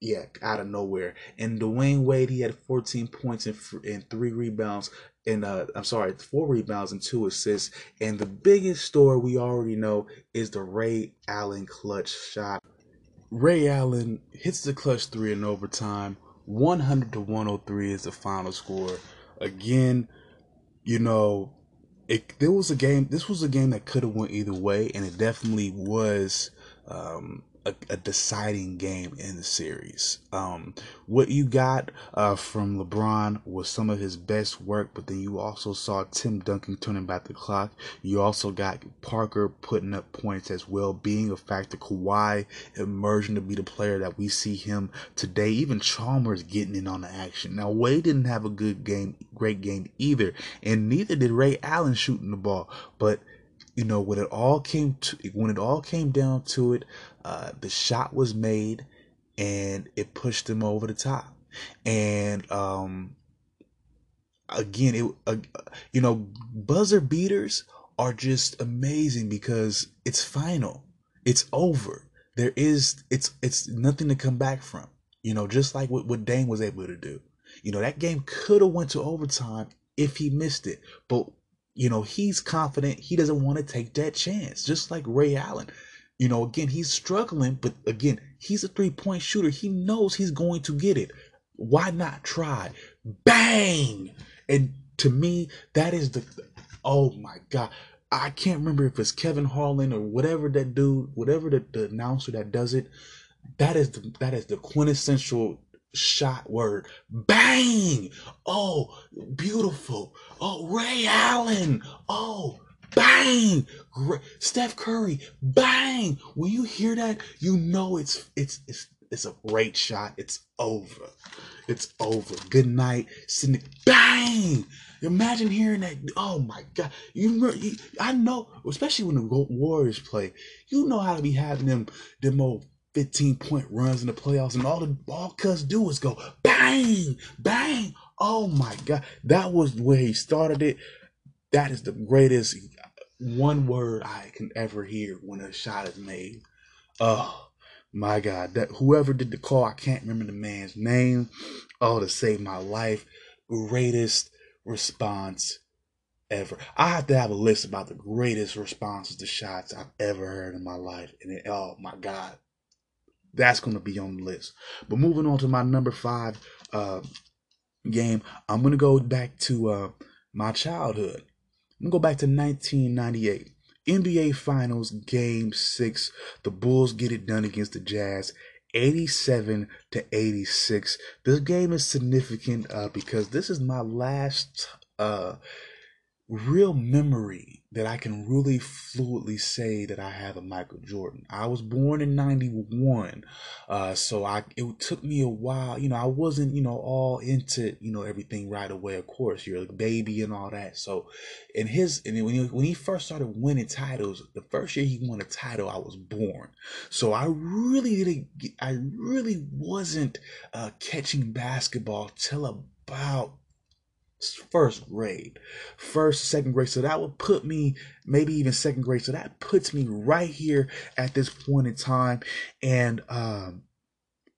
yeah, out of nowhere. And Dwyane Wade, he had 14 points and, and three rebounds. And uh, I'm sorry, four rebounds and two assists. And the biggest story we already know is the Ray Allen clutch shot. Ray Allen hits the clutch three in overtime. 100 to 103 is the final score. Again, you know, it there was a game. This was a game that could have went either way, and it definitely was um, a, a, deciding game in the series. Um, what you got uh, from LeBron was some of his best work, but then you also saw Tim Duncan turning back the clock. You also got Parker putting up points as well, being a factor. Kawhi emerging to be the player that we see him today. Even Chalmers getting in on the action. Now Wade didn't have a good game, great game either, and neither did Ray Allen shooting the ball, but you know when it all came to when it all came down to it uh, the shot was made and it pushed him over the top and um again it uh, you know buzzer beaters are just amazing because it's final it's over there is it's it's nothing to come back from you know just like what, what Dame was able to do you know that game could have went to overtime if he missed it but you know, he's confident. He doesn't want to take that chance, just like Ray Allen. You know, again, he's struggling, but again, he's a three point shooter. He knows he's going to get it. Why not try? Bang! And to me, that is the oh my god. I can't remember if it's Kevin Harlan or whatever that dude, whatever the, the announcer that does it. That is the that is the quintessential shot word. Bang! Oh, beautiful. Oh, Ray Allen. Oh, bang! Steph Curry. Bang! When you hear that, you know it's it's it's it's a great shot. It's over. It's over. Good night. Sydney. Bang! Imagine hearing that. Oh my God! You, you, I know, especially when the Warriors play. You know how to be having them them old 15 point runs in the playoffs, and all the ball cuts do is go bang, bang. Oh my God. That was where he started it. That is the greatest one word I can ever hear when a shot is made. Oh my God. That whoever did the call, I can't remember the man's name. Oh, to save my life. Greatest response ever. I have to have a list about the greatest responses to shots I've ever heard in my life. And it, oh my God. That's going to be on the list. But moving on to my number five uh, game, I'm going to go back to uh, my childhood. Going to go back to 1998. NBA Finals Game 6. The Bulls get it done against the Jazz. 87 to 86. This game is significant uh, because this is my last uh, real memory that I can really fluidly say that I have a Michael Jordan. I was born in 91. Uh, so I, it took me a while, you know, I wasn't, you know, all into, you know, everything right away. Of course, you're a baby and all that. So in his, and when he, when he first started winning titles, the first year he won a title, I was born. So I really didn't, I really wasn't, uh, catching basketball till about first grade, first, second grade. So that would put me maybe even second grade. So that puts me right here at this point in time. And um,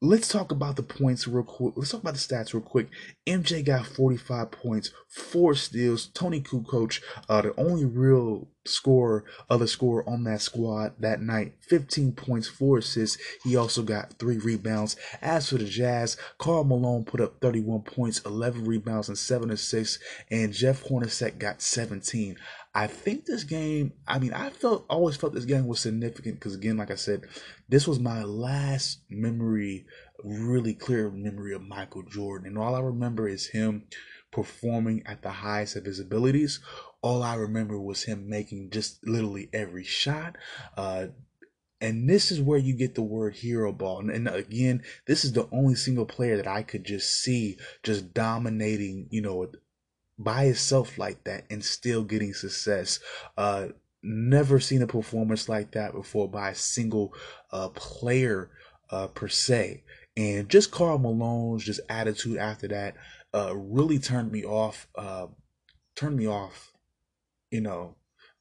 let's talk about the points real quick. Let's talk about the stats real quick. MJ got 45 points, four steals. Toni Kukoc, uh, the only real scorer, other scorer on that squad that night, 15 points, four assists. He also got three rebounds. As for the Jazz, Karl Malone put up 31 points, 11 rebounds, and seven assists, and Jeff Hornacek got 17. I think this game, I mean, I felt always felt this game was significant because again, like I said, this was my last memory, really clear memory of Michael Jordan. And all I remember is him performing at the highest of his abilities. All I remember was him making just literally every shot. Uh, and this is where you get the word hero ball. And, and, again, this is the only single player that I could just see just dominating, you know, by itself like that and still getting success. Uh, never seen a performance like that before by a single uh, player uh, per se. And just Karl Malone's just attitude after that uh, really turned me off. Uh, turned me off, you know,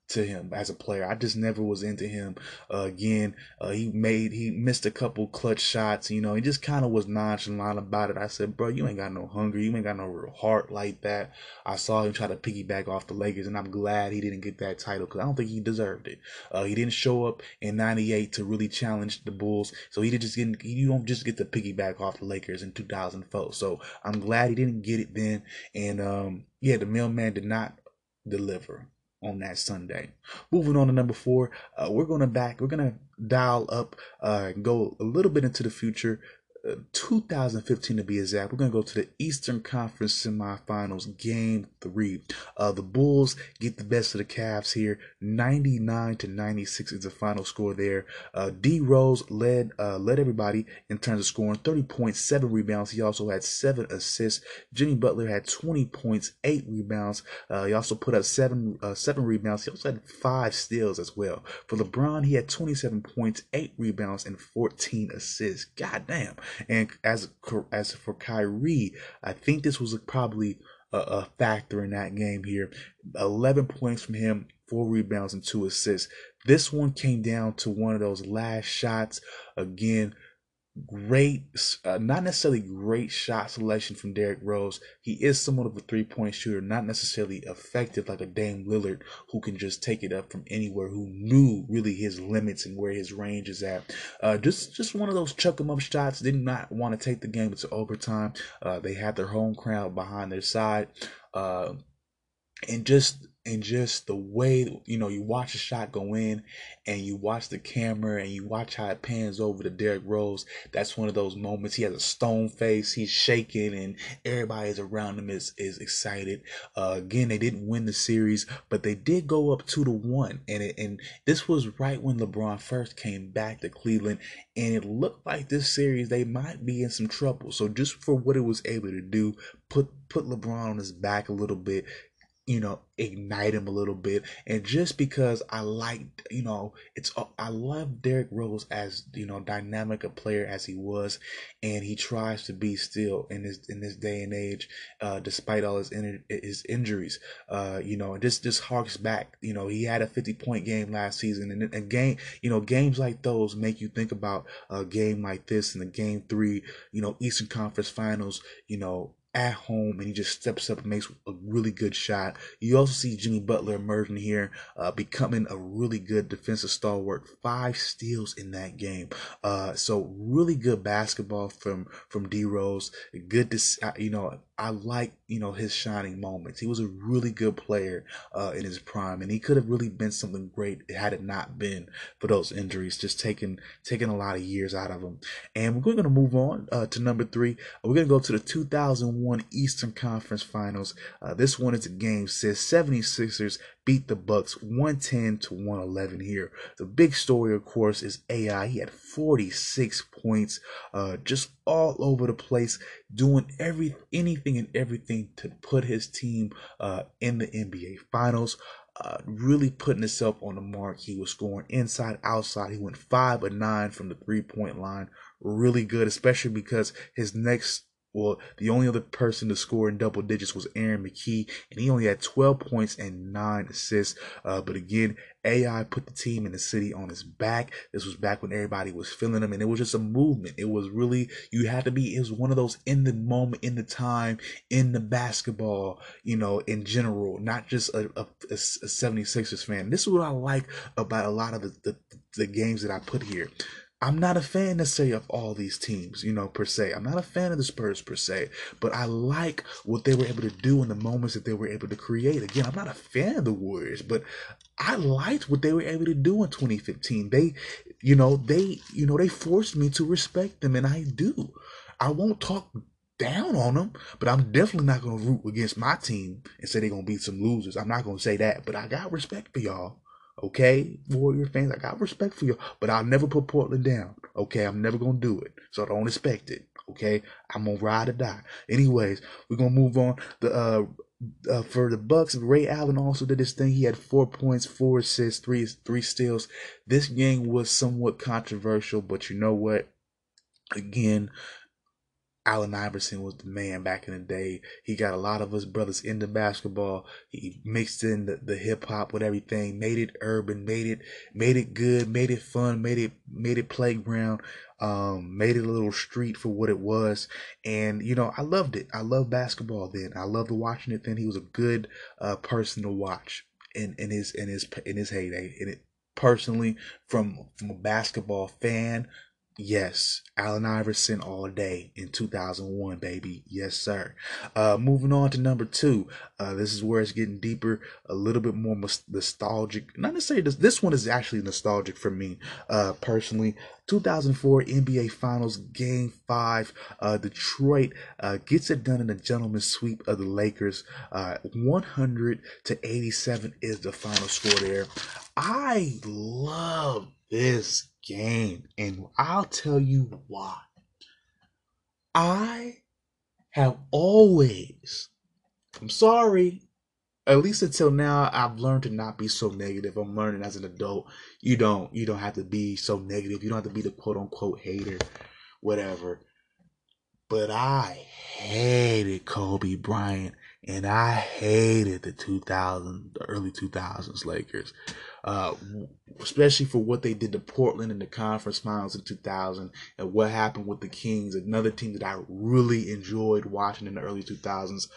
to him as a player. I just never was into him. Uh, again, uh, he made he missed a couple clutch shots. You know, he just kind of was nonchalant about it. I said, bro, you ain't got no hunger. You ain't got no real heart like that. I saw him try to piggyback off the Lakers, and I'm glad he didn't get that title because I don't think he deserved it. Uh, he didn't show up in '98 to really challenge the Bulls, so he did just get. You don't just get to piggyback off the Lakers in 2004. So I'm glad he didn't get it then. And um, yeah, the mailman did not deliver on that Sunday. Moving on to number four, uh, we're to back, we're to dial up, uh, go a little bit into the future 2015 to be exact. We're going to go to the Eastern Conference semifinals, game three. Uh, the Bulls get the best of the Cavs here. 99 to 96 is the final score there. Uh, D Rose led uh, led everybody in terms of scoring 30 points, 7 rebounds. He also had 7 assists. Jimmy Butler had 20 points, 8 rebounds. Uh, he also put up 7 uh, 7 rebounds. He also had 5 steals as well. For LeBron, he had 27 points, 8 rebounds, and 14 assists. God damn. And as as for Kyrie, I think this was probably a, a factor in that game here. 11 points from him, four rebounds and two assists. This one came down to one of those last shots. Again, great, uh, not necessarily great shot selection from Derrick Rose. He is somewhat of a three point shooter, not necessarily effective like a Dame Lillard who can just take it up from anywhere, who knew really his limits and where his range is at. Uh, just just one of those chuck 'em up shots. Did not want to take the game into overtime. Uh, they had their home crowd behind their side. Uh, and just and just the way you know you watch a shot go in and you watch the camera and you watch how it pans over to Derrick Rose that's one of those moments. He has a stone face he's shaking and everybody is around him is is excited. Uh, again they didn't win the series but they did go up 2 to 1 and it, and this was right when LeBron first came back to Cleveland and it looked like this series they might be in some trouble. So just for what it was able to do put put LeBron on his back a little bit you know, ignite him a little bit. And just because I like, you know, it's I love Derrick Rose as you know dynamic a player as he was, and he tries to be still in this in this day and age, uh, despite all his in, his injuries. Uh, you know, and this just harks back. You know, he had a 50 point game last season, and a game, you know, games like those make you think about a game like this and the game three, you know, Eastern Conference Finals. You know, at home and he just steps up and makes a really good shot. You also see Jimmy Butler emerging here, uh, becoming a really good defensive stalwart. Five steals in that game. Uh, so really good basketball from from D Rose. Good to uh, you know I like you know his shining moments. He was a really good player uh, in his prime, and he could have really been something great had it not been for those injuries, just taking taking a lot of years out of him. And we're going to move on uh, to number three. We're going to go to the 2001 Eastern Conference Finals. Uh, this one is a game six. 76ers beat the Bucks 110 to 111 here. The big story, of course, is AI. He had 46 points, uh, just all over the place, doing every anything and everything to put his team uh, in the NBA Finals. Uh, really putting himself on the mark. He was scoring inside, outside. He went five or nine from the three point line. Really good, especially because his next well, the only other person to score in double digits was Aaron McKie, and he only had 12 points and 9 assists. Uh, but again, AI put the team in the city on his back. This was back when everybody was feeling him, and it was just a movement. It was really, you had to be, it was one of those in the moment, in the time, in the basketball, you know, in general, not just a, a, a 76ers fan. This is what I like about a lot of the, the, the games that I put here. I'm not a fan necessarily of all these teams, you know, per se. I'm not a fan of the Spurs per se, but I like what they were able to do in the moments that they were able to create. Again, I'm not a fan of the Warriors, but I liked what they were able to do in 2015. They, you know, they, you know, they forced me to respect them, and I do. I won't talk down on them, but I'm definitely not going to root against my team and say they're going to beat some losers. I'm not going to say that, but I got respect for y'all. Okay, Warrior fans, I got respect for you, but I'll never put Portland down. Okay, I'm never gonna do it, so don't expect it. Okay, I'm gonna ride or die. Anyways, we're gonna move on. The uh, uh, for the Bucks, Ray Allen also did this thing. He had four points, four assists, three three steals. This game was somewhat controversial, but you know what? Again, Allen Iverson was the man back in the day. He got a lot of us brothers into basketball. He mixed in the, the hip hop with everything, made it urban, made it made it good, made it fun, made it made it playground, um, made it a little street for what it was. And you know, I loved it. I loved basketball then. I loved watching it then. He was a good uh, person to watch in, in his in his in his heyday. And it personally from from a basketball fan Yes, Allen Iverson all day in 2001, baby. Yes, sir. Uh, moving on to number two. Uh, this is where it's getting deeper, a little bit more nostalgic. Not necessarily this. This one is actually nostalgic for me, uh, personally. 2004 NBA Finals Game Five. Uh, Detroit uh, gets it done in a gentleman's sweep of the Lakers. Uh, 100 to 87 is the final score there. I love this game. And I'll tell you why. I have always, I'm sorry, at least until now, I've learned to not be so negative. I'm learning as an adult. You don't, you don't have to be so negative. You don't have to be the quote unquote hater, whatever. But I hated Kobe Bryant and I hated the 2000, the early 2000s Lakers uh, especially for what they did to Portland in the conference finals in 2000 and what happened with the Kings, another team that I really enjoyed watching in the early 2000s.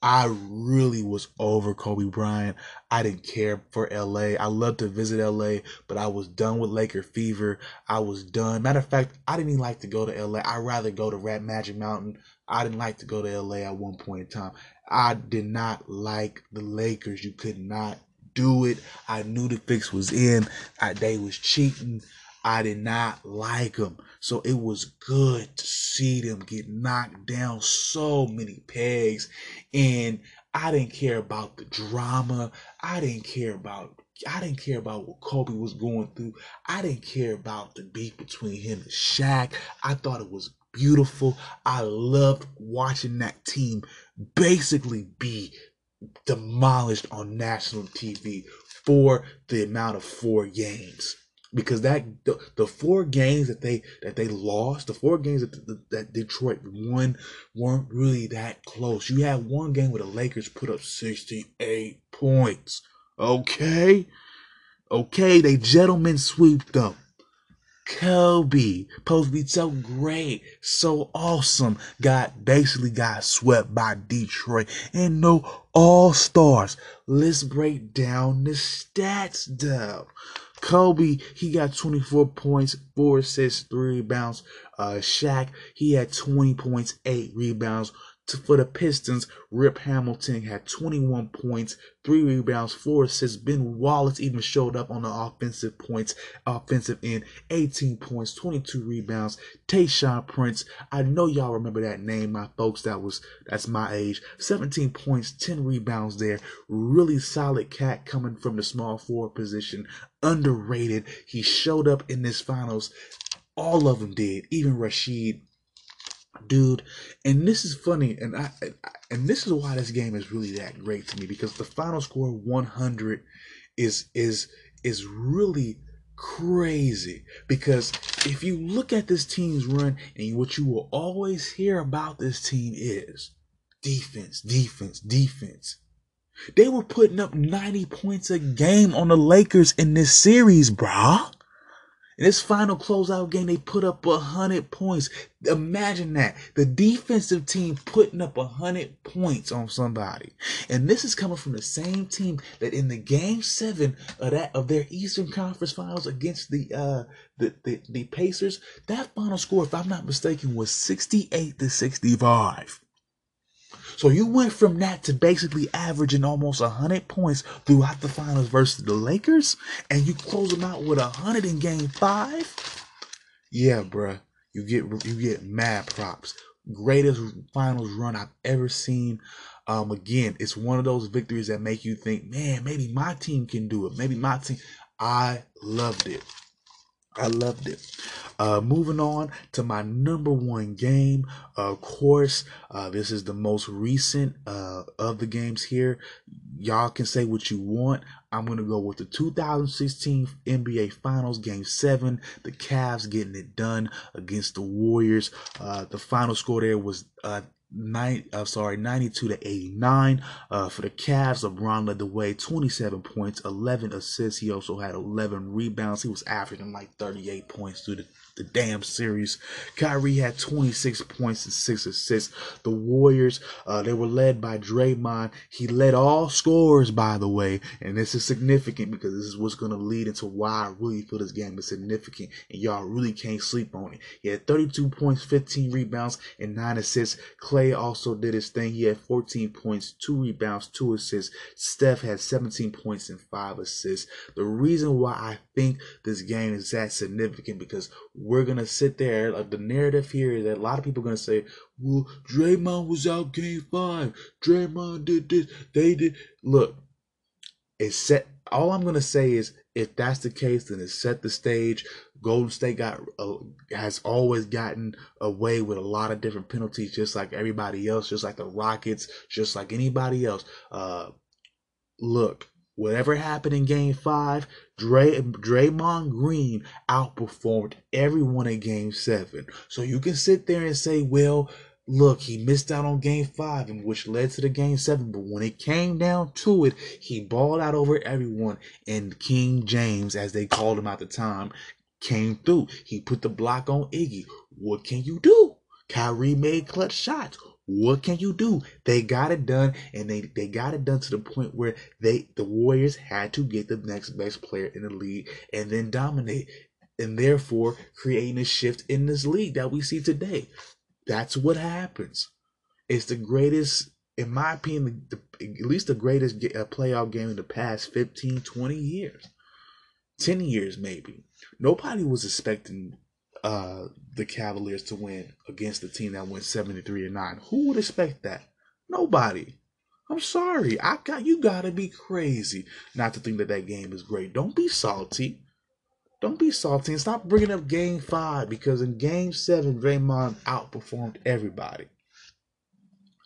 I really was over Kobe Bryant. I didn't care for LA. I loved to visit LA, but I was done with Laker fever. I was done. Matter of fact, I didn't even like to go to LA. I'd rather go to Rat Magic Mountain. I didn't like to go to LA at one point in time. I did not like the Lakers. You could not do it. I knew the fix was in. I, they was cheating. I did not like them. So it was good to see them get knocked down so many pegs. And I didn't care about the drama. I didn't care about I didn't care about what Kobe was going through. I didn't care about the beef between him and Shaq. I thought it was beautiful. I loved watching that team basically be demolished on national TV for the amount of four games. Because that the, the, four games that they that they lost the four games that, that detroit won weren't really that close. You had one game where the lakers put up 68 points. Okay? Okay they gentlemen sweep them Kobe, supposed to be so great, so awesome, got basically got swept by Detroit and no all stars. Let's break down the stats, though. Kobe, he got 24 points, 4 assists, 3 rebounds. Uh, Shaq, he had 20 points, 8 rebounds for the Pistons, Rip Hamilton had 21 points, three rebounds, four assists. Ben Wallace even showed up on the offensive points, offensive end, 18 points, 22 rebounds. Tayshaun Prince, I know y'all remember that name, my folks. That was that's my age. 17 points, 10 rebounds there. Really solid cat coming from the small forward position. Underrated. He showed up in this finals. All of them did. Even Rasheed dude and this is funny and I, and this is why this game is really that great to me because the final score 100 is is is really crazy because if you look at this team's run and what you will always hear about this team is defense defense defense they were putting up 90 points a game on the Lakers in this series, brah. In this final closeout game, they put up a hundred points. Imagine that. The defensive team putting up a hundred points on somebody. And this is coming from the same team that in the game seven of that of their Eastern Conference finals against the uh the, the, the Pacers, that final score, if I'm not mistaken, was 68 to 65. So you went from that to basically averaging almost 100 points throughout the finals versus the Lakers, and you close them out with 100 in game five? Yeah, bruh. You get you get mad props. Greatest finals run I've ever seen. Um, again, it's one of those victories that make you think, man, maybe my team can do it. Maybe my team. I loved it. I loved it. Uh, moving on to my number one game. Of course, uh, this is the most recent uh, of the games here. Y'all can say what you want. I'm going to go with the 2016 NBA Finals Game 7. The Cavs getting it done against the Warriors. Uh, the final score there was uh, nine, uh, sorry, 92 to 89. Uh, for the Cavs, LeBron led the way, 27 points, 11 assists. He also had 11 rebounds. He was averaging like 38 points through the, the damn series. Kyrie had 26 points and 6 assists. The Warriors, uh, they were led by Draymond. He led all scorers, by the way, and this is significant because this is what's going to lead into why I really feel this game is significant, and y'all really can't sleep on it. He had 32 points, 15 rebounds, and 9 assists. Klay also did his thing. He had 14 points, 2 rebounds, 2 assists. Steph had 17 points and 5 assists. The reason why I think this game is that significant because we're to sit there, like the narrative here is that a lot of people are to say, well, Draymond was out game 5. Draymond did this. They did. Look, it set all I'm gonna say is if that's the case, then it set the stage. Golden State got uh, has always gotten away with a lot of different penalties, just like everybody else, just like the Rockets, just like anybody else. Uh, look, whatever happened in Game Five, Dray Draymond Green outperformed everyone in Game Seven. So you can sit there and say, well look, he missed out on game five, which led to the game seven. But when it came down to it, he balled out over everyone. And King James, as they called him at the time, came through. He put the block on Iggy. What can you do? Kyrie made clutch shots. What can you do? They got it done, and they, they got it done to the point where they the Warriors had to get the next best player in the league and then dominate, and therefore creating a shift in this league that we see today. That's what happens. It's the greatest, in my opinion, the, the, at least the greatest uh, playoff game in the past 15, 20 years. 10 years, maybe. Nobody was expecting uh, the Cavaliers to win against the team that went 73 and 9. Who would expect that? Nobody. I'm sorry. I got you got to be crazy not to think that that game is great. Don't be salty. Don't be salty and stop bringing up game five because in game seven, Draymond outperformed everybody.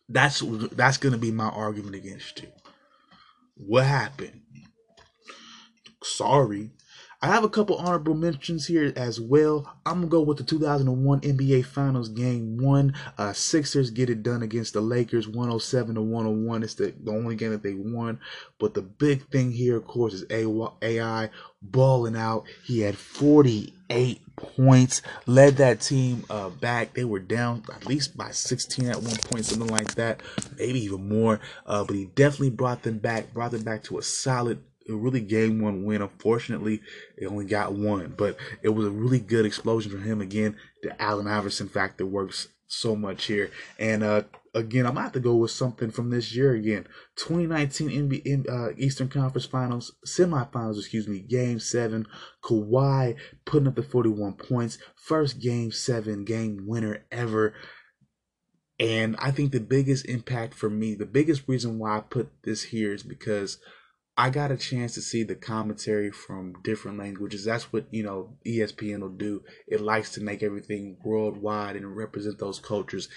That's that's gonna be my argument against you. What happened? Sorry, I have a couple honorable mentions here as well. I'm gonna go with the 2001 NBA Finals Game One. Uh, Sixers get it done against the Lakers, 107 to 101. It's the, the only game that they won. But the big thing here, of course, is AI balling out. He had 48 points, led that team uh, back. They were down at least by 16 at one point, something like that, maybe even more. Uh, but he definitely brought them back, brought them back to a solid a really game one win. Unfortunately, it only got one, but it was a really good explosion from him again. The Allen Iverson factor works so much here. And uh, again, I'm have to go with something from this year again. 2019 NBA uh, Eastern Conference Finals, semifinals, excuse me, Game Seven. Kawhi putting up the 41 points, first Game Seven game winner ever. And I think the biggest impact for me, the biggest reason why I put this here is because I got a chance to see the commentary from different languages. That's what, you know, ESPN will do. It likes to make everything worldwide and represent those cultures.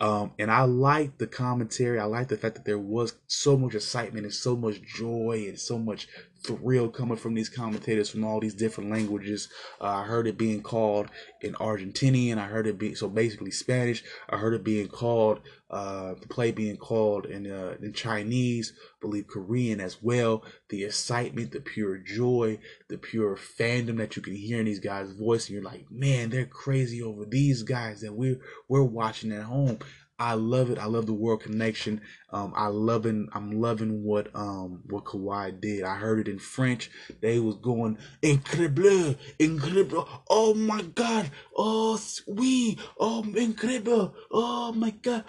Um, and I like the commentary. I like the fact that there was so much excitement and so much joy and so much thrill coming from these commentators from all these different languages. Uh, I heard it being called in Argentinian. I heard it be so basically Spanish. I heard it being called uh, the play being called in uh, in Chinese, I believe Korean as well. The excitement, the pure joy, the pure fandom that you can hear in these guys' voice, and you're like, man, they're crazy over these guys that we're we're watching at home. I love it. I love the world connection. Um, I loving. I'm loving what um what Kawhi did. I heard it in French. They was going incredible, incredible. Oh my God. Oh oui. Oh incredible. Oh my God.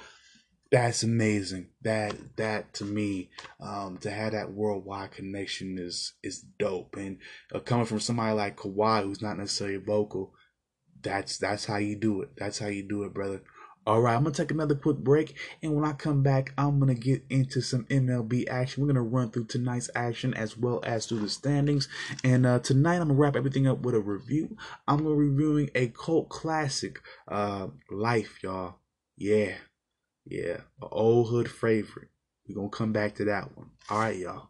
That's amazing. That that to me, um, to have that worldwide connection is is dope. And uh, coming from somebody like Kawhi, who's not necessarily vocal, that's that's how you do it. That's how you do it, brother. All right, I'm gonna take another quick break, and when I come back, I'm gonna get into some MLB action. We're gonna run through tonight's action as well as through the standings. And uh, tonight, I'm gonna wrap everything up with a review. I'm gonna be reviewing a cult classic, uh, Life, y'all. Yeah, yeah, an old hood favorite. We're gonna come back to that one. All right, y'all.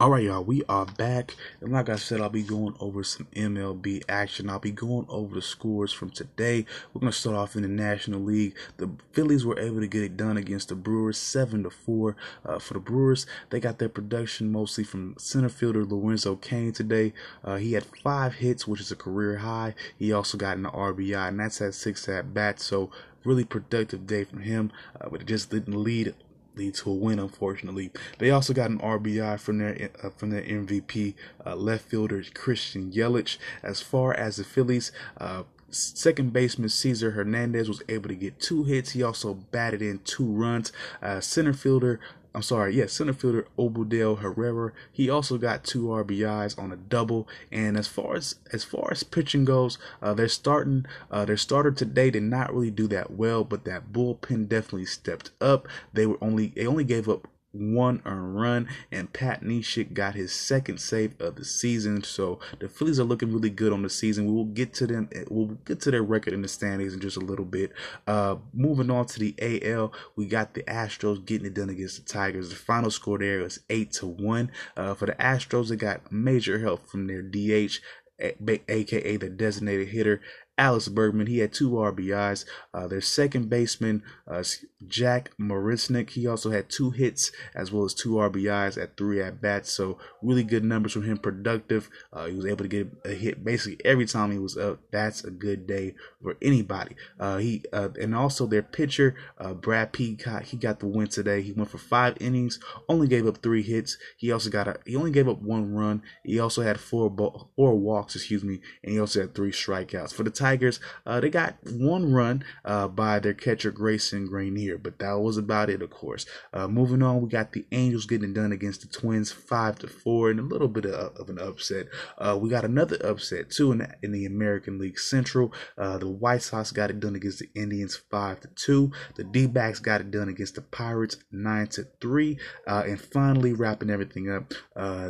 All right, y'all, we are back. And like I said, I'll be going over some MLB action. I'll be going over the scores from today. We're going to start off in the National League. The Phillies were able to get it done against the Brewers, 7 to 4. Uh, for the Brewers, they got their production mostly from center fielder Lorenzo Cain today. Uh, he had five hits, which is a career high. He also got an RBI, and that's at six at bats. So, really productive day from him, uh, but it just didn't lead lead to a win. Unfortunately, they also got an RBI from their uh, from their MVP uh, left fielder Christian Yelich. As far as the Phillies. Uh, second baseman Cesar Hernandez was able to get two hits. He also batted in two runs. Uh, center fielder I'm sorry, yes, center fielder Odubel Herrera. He also got two RBIs on a double. And as far as as far as pitching goes, uh, they're starting uh, their starter today did not really do that well, but that bullpen definitely stepped up. They were only they only gave up one earned run, and Pat Neshek got his second save of the season. So the Phillies are looking really good on the season. We will get to them. We'll get to their record in the standings in just a little bit. Uh, moving on to the AL, we got the Astros getting it done against the Tigers. The final score there was eight to one. Uh, for the Astros, they got major help from their DH aka the designated hitter Alex Bregman. he had two RBIs. Uh, their second baseman, uh, Jack Marisnick, he also had two hits as well as two RBIs at three at bats. So really good numbers from him. Productive. Uh, he was able to get a hit basically every time he was up. That's a good day for anybody. Uh, he uh, and also their pitcher, uh, Brad Peacock, he got the win today. He went for five innings, only gave up three hits. He also got a he only gave up one run. He also had four four walks, excuse me, and he also had three strikeouts for the. Tigers, uh, they got one run uh, by their catcher Grayson Greiner, but that was about it, of course. Uh, moving on, we got the Angels getting done against the Twins, five to four, and a little bit of, of an upset. Uh, we got another upset too in the, in the American League Central. Uh, the White Sox got it done against the Indians, five to two. The D-backs got it done against the Pirates, nine to three. Uh, and finally, wrapping everything up,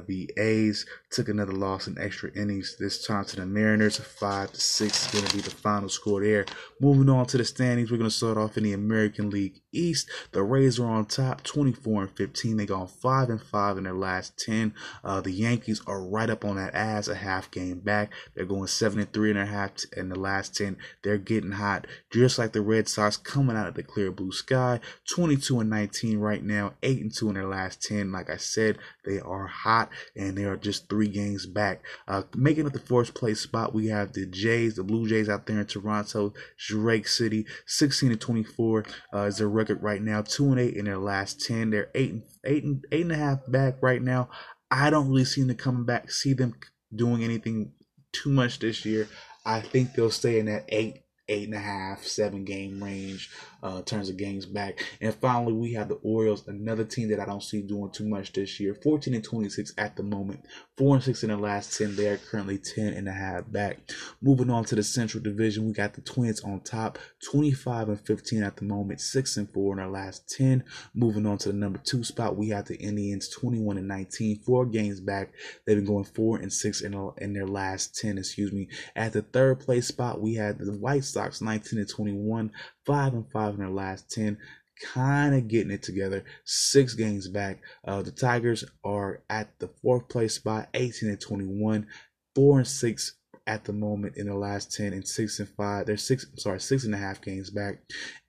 the A's took another loss in extra innings. This time to the Mariners, five to six is going to be the final score there. Moving on to the standings, we're going to start off in the American League East. The Rays are on top, 24 and 15. They gone five and five in their last 10. Uh, the Yankees are right up on that ass, a half game back. They're going seven and three in their half in the last 10. They're getting hot, just like the Red Sox coming out of the clear blue sky. 22 and 19 right now, eight and two in their last 10. Like I said, they are hot and they are just three games back. Uh, making it the fourth place spot, we have the Jays, the Blue Jays out there in Toronto, Drake City, 16 and 24 uh, is their record right now. Two and eight in their last 10. They're eight and eight and eight and a half back right now. I don't really see them coming back, see them doing anything too much this year. I think they'll stay in that eight eight and a half, seven game range uh, terms of games back. And finally, we have the Orioles, another team that I don't see doing too much this year. 14 and 26 at the moment, 4 and 6 in the last 10. They're currently 10 and a half back. Moving on to the Central Division, we got the Twins on top, 25 and 15 at the moment, 6 and 4 in their last 10. Moving on to the number two spot, we have the Indians, 21 and 19, four games back. They've been going 4 and 6 in, in their last 10, excuse me. At the third place spot, we had the White Sox, 19 and 21, five and five in their last ten. Kind of getting it together. Six games back. Uh, the Tigers are at the fourth place spot, 18 and 21, four and six at the moment in the last 10 and six and five. They're six, sorry, six and a half games back.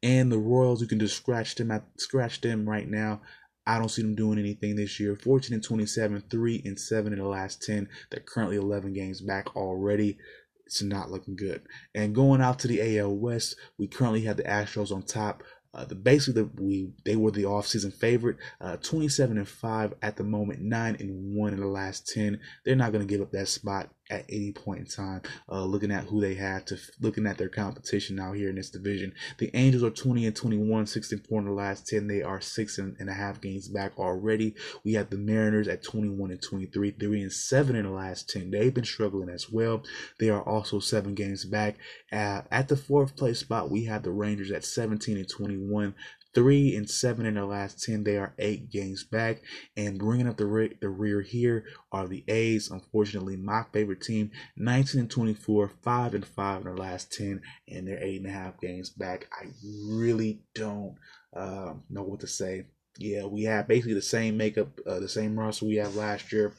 And the Royals, you can just scratch them at scratch them right now. I don't see them doing anything this year. 14 and 27, 3 and 7 in the last 10. They're currently 11 games back already it's not looking good. And going out to the AL West, we currently have the Astros on top. Uh, the basically the, we they were the offseason favorite, uh, 27 and five at the moment, nine and one in the last 10. They're not going to give up that spot at any point in time. Uh, looking at who they have to looking at their competition out here in this division. The Angels are 20 and 21, 6 and 4 in the last 10. They are six and, and a half games back already. We have the Mariners at 21 and 23, 3 and 7 in the last 10. They've been struggling as well. They are also seven games back. At the fourth place spot, we have the Rangers at 17 and 21, three and seven in their last 10. They are eight games back. And bringing up the, re- the rear here are the A's. Unfortunately, my favorite team, 19 and 24, five and five in their last 10, and they're eight and a half games back. I really don't uh, know what to say yeah, we have basically the same makeup, uh, the same roster we have last year.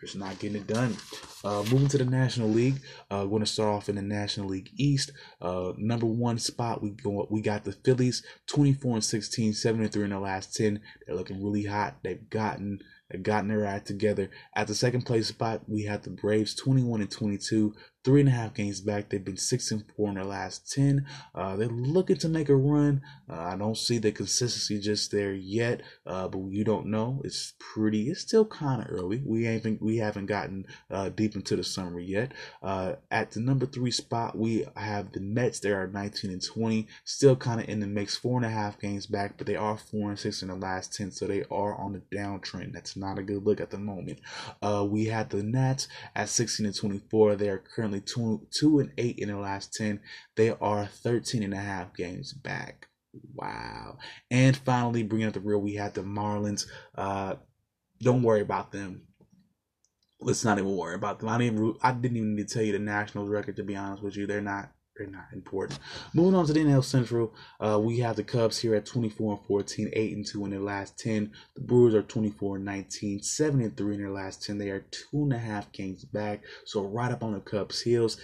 Just not getting it done. Uh, moving to the National League, uh, we're going to start off in the National League East. Uh, number one spot, we go. We got the Phillies, 24 and 16, 7 and 3 in the last 10. They're looking really hot. They've gotten they've gotten their act together. At the second place spot, we have the Braves, 21 and 22, three and a half games back. They've been six and four in their last ten. Uh, they're looking to make a run. Uh, I don't see the consistency just there yet, uh, but you don't know. It's pretty. It's still kind of early. We ain't we haven't gotten uh, deep into the summer yet. Uh, at the number three spot, we have the Mets. They are 19 and 20, still kind of in the mix. Four and a half games back, but they are four and six in the last ten, so they are on the downtrend. That's not a good look at the moment. Uh, we have the Nats at 16 and 24. They are currently currently two, two and eight in the last 10. They are 13 and a half games back. Wow. And finally, bringing up the real, we had the Marlins. Uh, don't worry about them. Let's not even worry about them. I didn't even, I didn't even need to tell you the Nationals record, to be honest with you. They're not they're not important. Moving on to the NL Central, uh, we have the Cubs here at 24 and 14, 8 and 2 in their last 10. The Brewers are 24 and 19, 7 and 3 in their last 10. They are two and a half games back, so right up on the Cubs' heels.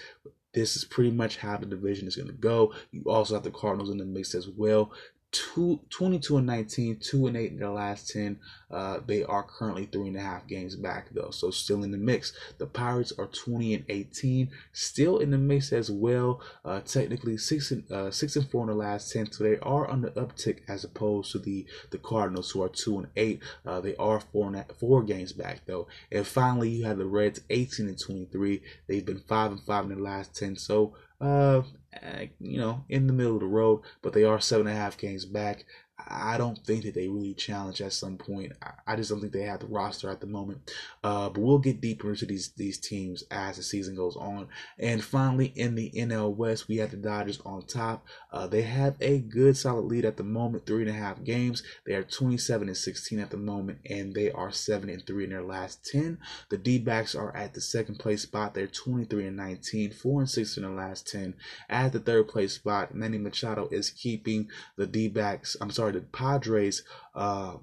This is pretty much how the division is going to go. You also have the Cardinals in the mix as well two, 22 and 19, 2 and 8 in their last 10. Uh, they are currently three and a half games back, though, so still in the mix. The Pirates are 20 and 18, still in the mix as well. Uh, technically, six and uh, six and four in the last 10, so they are on the uptick as opposed to the the Cardinals, who are two and eight. Uh, they are four and four games back, though. And finally, you have the Reds, 18 and 23. They've been five and five in the last 10, so uh, Uh, you know, in the middle of the road, but they are seven and a half games back. I don't think that they really challenge at some point. I just don't think they have the roster at the moment. Uh, but we'll get deeper into these these teams as the season goes on. And finally, in the NL West, we have the Dodgers on top. Uh, they have a good solid lead at the moment, three and a half games. They are 27 and 16 at the moment, and they are seven and three in their last 10. The D-backs are at the second place spot. They're 23 and 19, four and six in their last 10. At the third place spot, Manny Machado is keeping the D-backs. I'm sorry the Padres uh,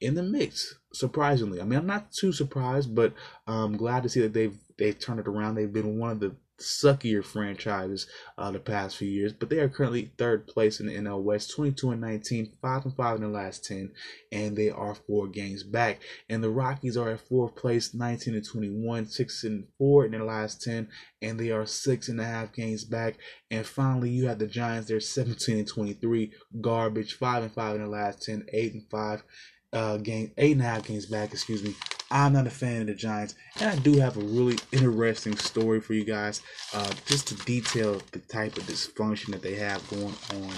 in the mix. Surprisingly, I mean, I'm not too surprised, but I'm glad to see that they've they've turned it around. They've been one of the suckier franchises uh, the past few years, but they are currently third place in the NL West, 22 and 19, 5 and 5 in the last 10, and they are four games back. And the Rockies are at fourth place, 19 and 21, 6 and 4 in their last 10, and they are six and a half games back. And finally, you have the Giants, they're 17 and 23, garbage, 5 and 5 in the last 10, 8 and 5 uh, game, eight and a half games back, excuse me. I'm not a fan of the Giants, and I do have a really interesting story for you guys, uh, just to detail the type of dysfunction that they have going on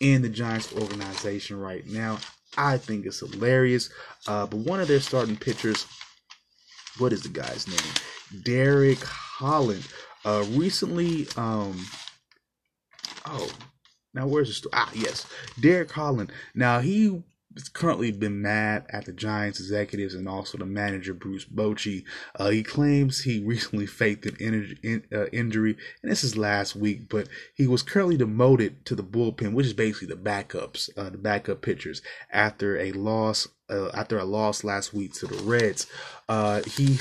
in the Giants organization right now. I think it's hilarious. Uh, but one of their starting pitchers, what is the guy's name? Derek Holland. Uh, recently, um, oh, now where's the story? Ah, yes, Derek Holland. Now he has currently been mad at the Giants executives and also the manager Bruce Bochy. Uh, he claims he recently faked an in, uh, injury, and this is last week. But he was currently demoted to the bullpen, which is basically the backups, uh, the backup pitchers, after a loss. Uh, after a loss last week to the Reds, uh, he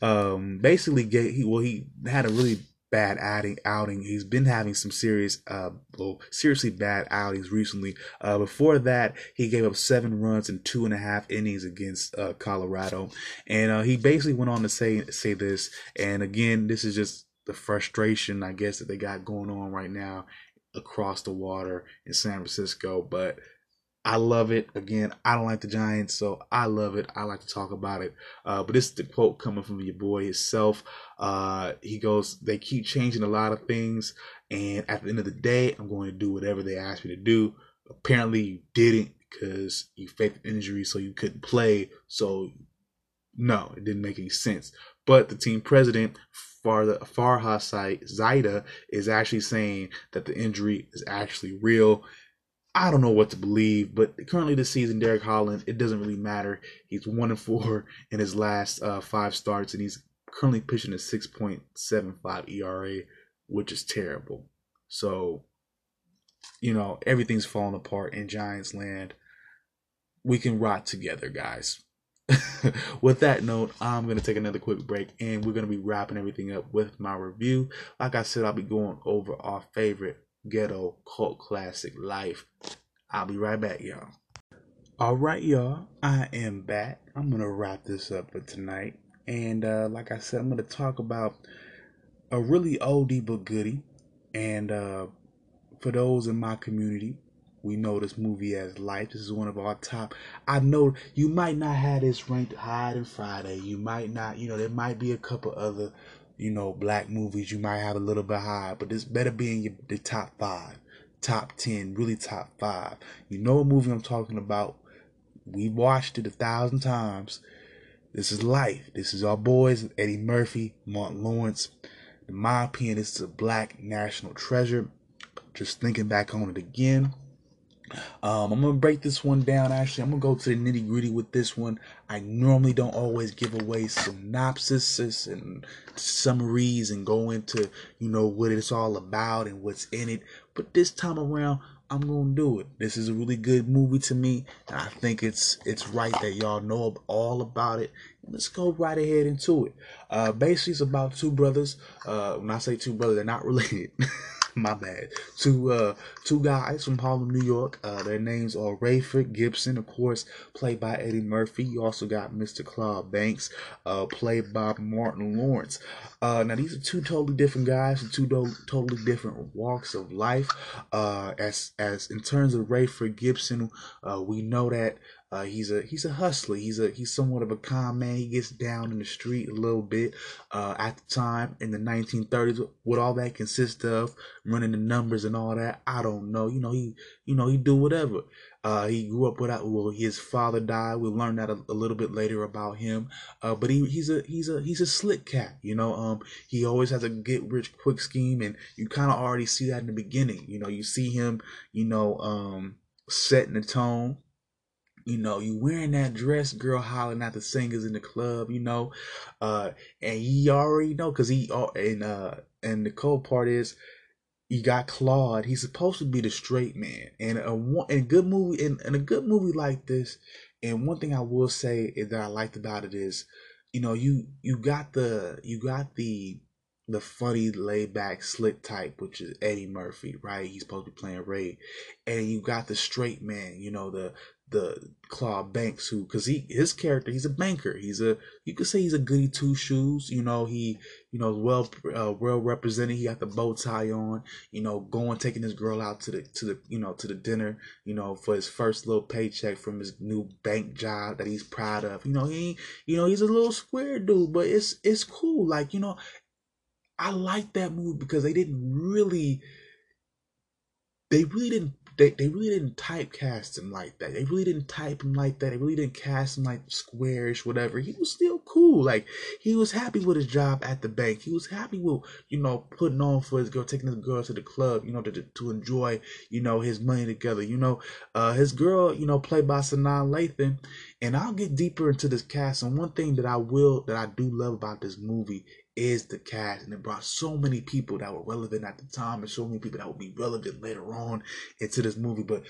um, basically gave he well he had a really bad outing. Outing. He's been having some serious, uh, well, seriously bad outings recently. Uh, before that, he gave up seven runs in two and a half innings against uh, Colorado, and uh, he basically went on to say say this. And again, this is just the frustration, I guess, that they got going on right now across the water in San Francisco. But I love it. Again, I don't like the Giants, so I love it. I like to talk about it. Uh, but this is the quote coming from your boy himself. Uh, he goes, They keep changing a lot of things, and at the end of the day, I'm going to do whatever they ask me to do. Apparently, you didn't because you faked injury, so you couldn't play. So, no, it didn't make any sense. But the team president, Farhan Zaidi, is actually saying that the injury is actually real I don't know what to believe, but currently this season, Derek Holland, it doesn't really matter. He's one and four in his last uh, five starts, and he's currently pitching a 6.75 ERA, which is terrible. So, you know, everything's falling apart in Giants land. we can rot together, guys. with that note, I'm going to take another quick break and we're going to be wrapping everything up with my review. Like I said, I'll be going over our favorite ghetto cult classic, Life. I'll be right back, y'all. All right, y'all, I am back. I'm to wrap this up for tonight. And uh, like I said, I'm to talk about a really oldie but goodie. And uh, for those in my community we know this movie as life. This is one of our top. I know you might not have this ranked higher than Friday. You might not, you know, there might be a couple other, you know, black movies you might have a little bit higher, but this better be in your, the top five, top ten, really top five. You know what movie I'm talking about. We watched it a thousand times. This is life. This is our boys, Eddie Murphy, Martin Lawrence. In my opinion, this is a black national treasure. Just thinking back on it again um, I'm gonna break this one down. Actually, I'm gonna go to the nitty gritty with this one. I normally don't always give away synopsises and summaries and go into you know what it's all about and what's in it. But this time around, I'm gonna do it. This is a really good movie to me, and I think it's it's right that y'all know all about it. Let's go right ahead into it. Uh, basically, it's about two brothers. Uh, when I say two brothers, they're not related. my bad. Two uh two guys from Harlem, New York. Uh, their names are Rayford Gibson, of course, played by Eddie Murphy. You also got Mr. Claude Banks, uh, played by Martin Lawrence. Uh, now these are two totally different guys from two do- totally different walks of life. Uh, as as in terms of Rayford Gibson, uh, we know that uh, he's a he's a hustler. He's a he's somewhat of a con man. He gets down in the street a little bit. Uh, at the time in the 1930s, what all that consists of, running the numbers and all that, I don't know. You know he you know he do whatever. Uh, he grew up without well, his father died. We learned that a, a little bit later about him. Uh, but he he's a he's a he's a slick cat. You know, um, he always has a get rich quick scheme, and you kind of already see that in the beginning. You know, you see him, you know, um, setting the tone you know, you wearing that dress, girl hollering at the singers in the club, you know, uh, and you already know because he and uh and the cool part is you got Claude. He's supposed to be the straight man, and a one and good movie and, and a good movie like this. And one thing I will say that I liked about it is, you know, you you got the you got the the funny, laid back, slick type, which is Eddie Murphy, right? He's supposed to be playing Ray, and you got the straight man, you know, the the Claude Banks, who because he his character he's a banker. He's a you could say he's a goody two shoes. You know he you know well uh, well represented. He got the bow tie on. You know going taking his girl out to the to the you know to the dinner. You know for his first little paycheck from his new bank job that he's proud of. You know he you know he's a little square dude, but it's it's cool. Like you know I like that movie because they didn't really they really didn't they, they really didn't typecast him like that. They really didn't type him like that. They really didn't cast him like squarish, whatever. He was still cool. Like he was happy with his job at the bank. He was happy with you know putting on for his girl, taking his girl to the club, you know, to to enjoy you know his money together. You know, uh, his girl, you know, played by Sanaa Lathan. And I'll get deeper into this cast. And one thing that I will that I do love about this movie is the cast and it brought so many people that were relevant at the time and so many people that will be relevant later on into this movie. But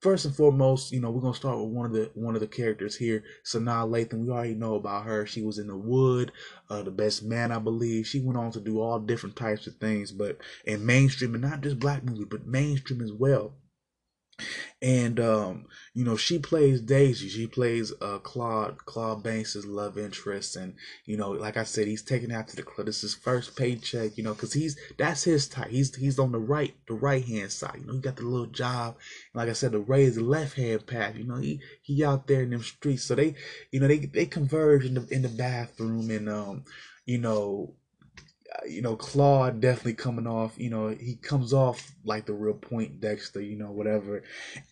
first and foremost you know we're gonna start with one of the one of the characters here sanaa lathan. We already know about her. She was in the wood uh, the best man i believe. She went on to do all different types of things but in mainstream and not just black movie but mainstream as well and um, you know she plays Daisy. She plays uh, Claude Claude Banks's love interest, and you know, like I said, he's taking after the club. This is his first paycheck, you know, because he's that's his type. He's he's on the right the right hand side. You know, he got the little job. Like I said, the Ray is the left hand path. You know, he he out there in them streets. So they you know they they converge in the in the bathroom, and um, you know you know, Claude definitely coming off, you know, he comes off like the real point Dexter, you know, whatever.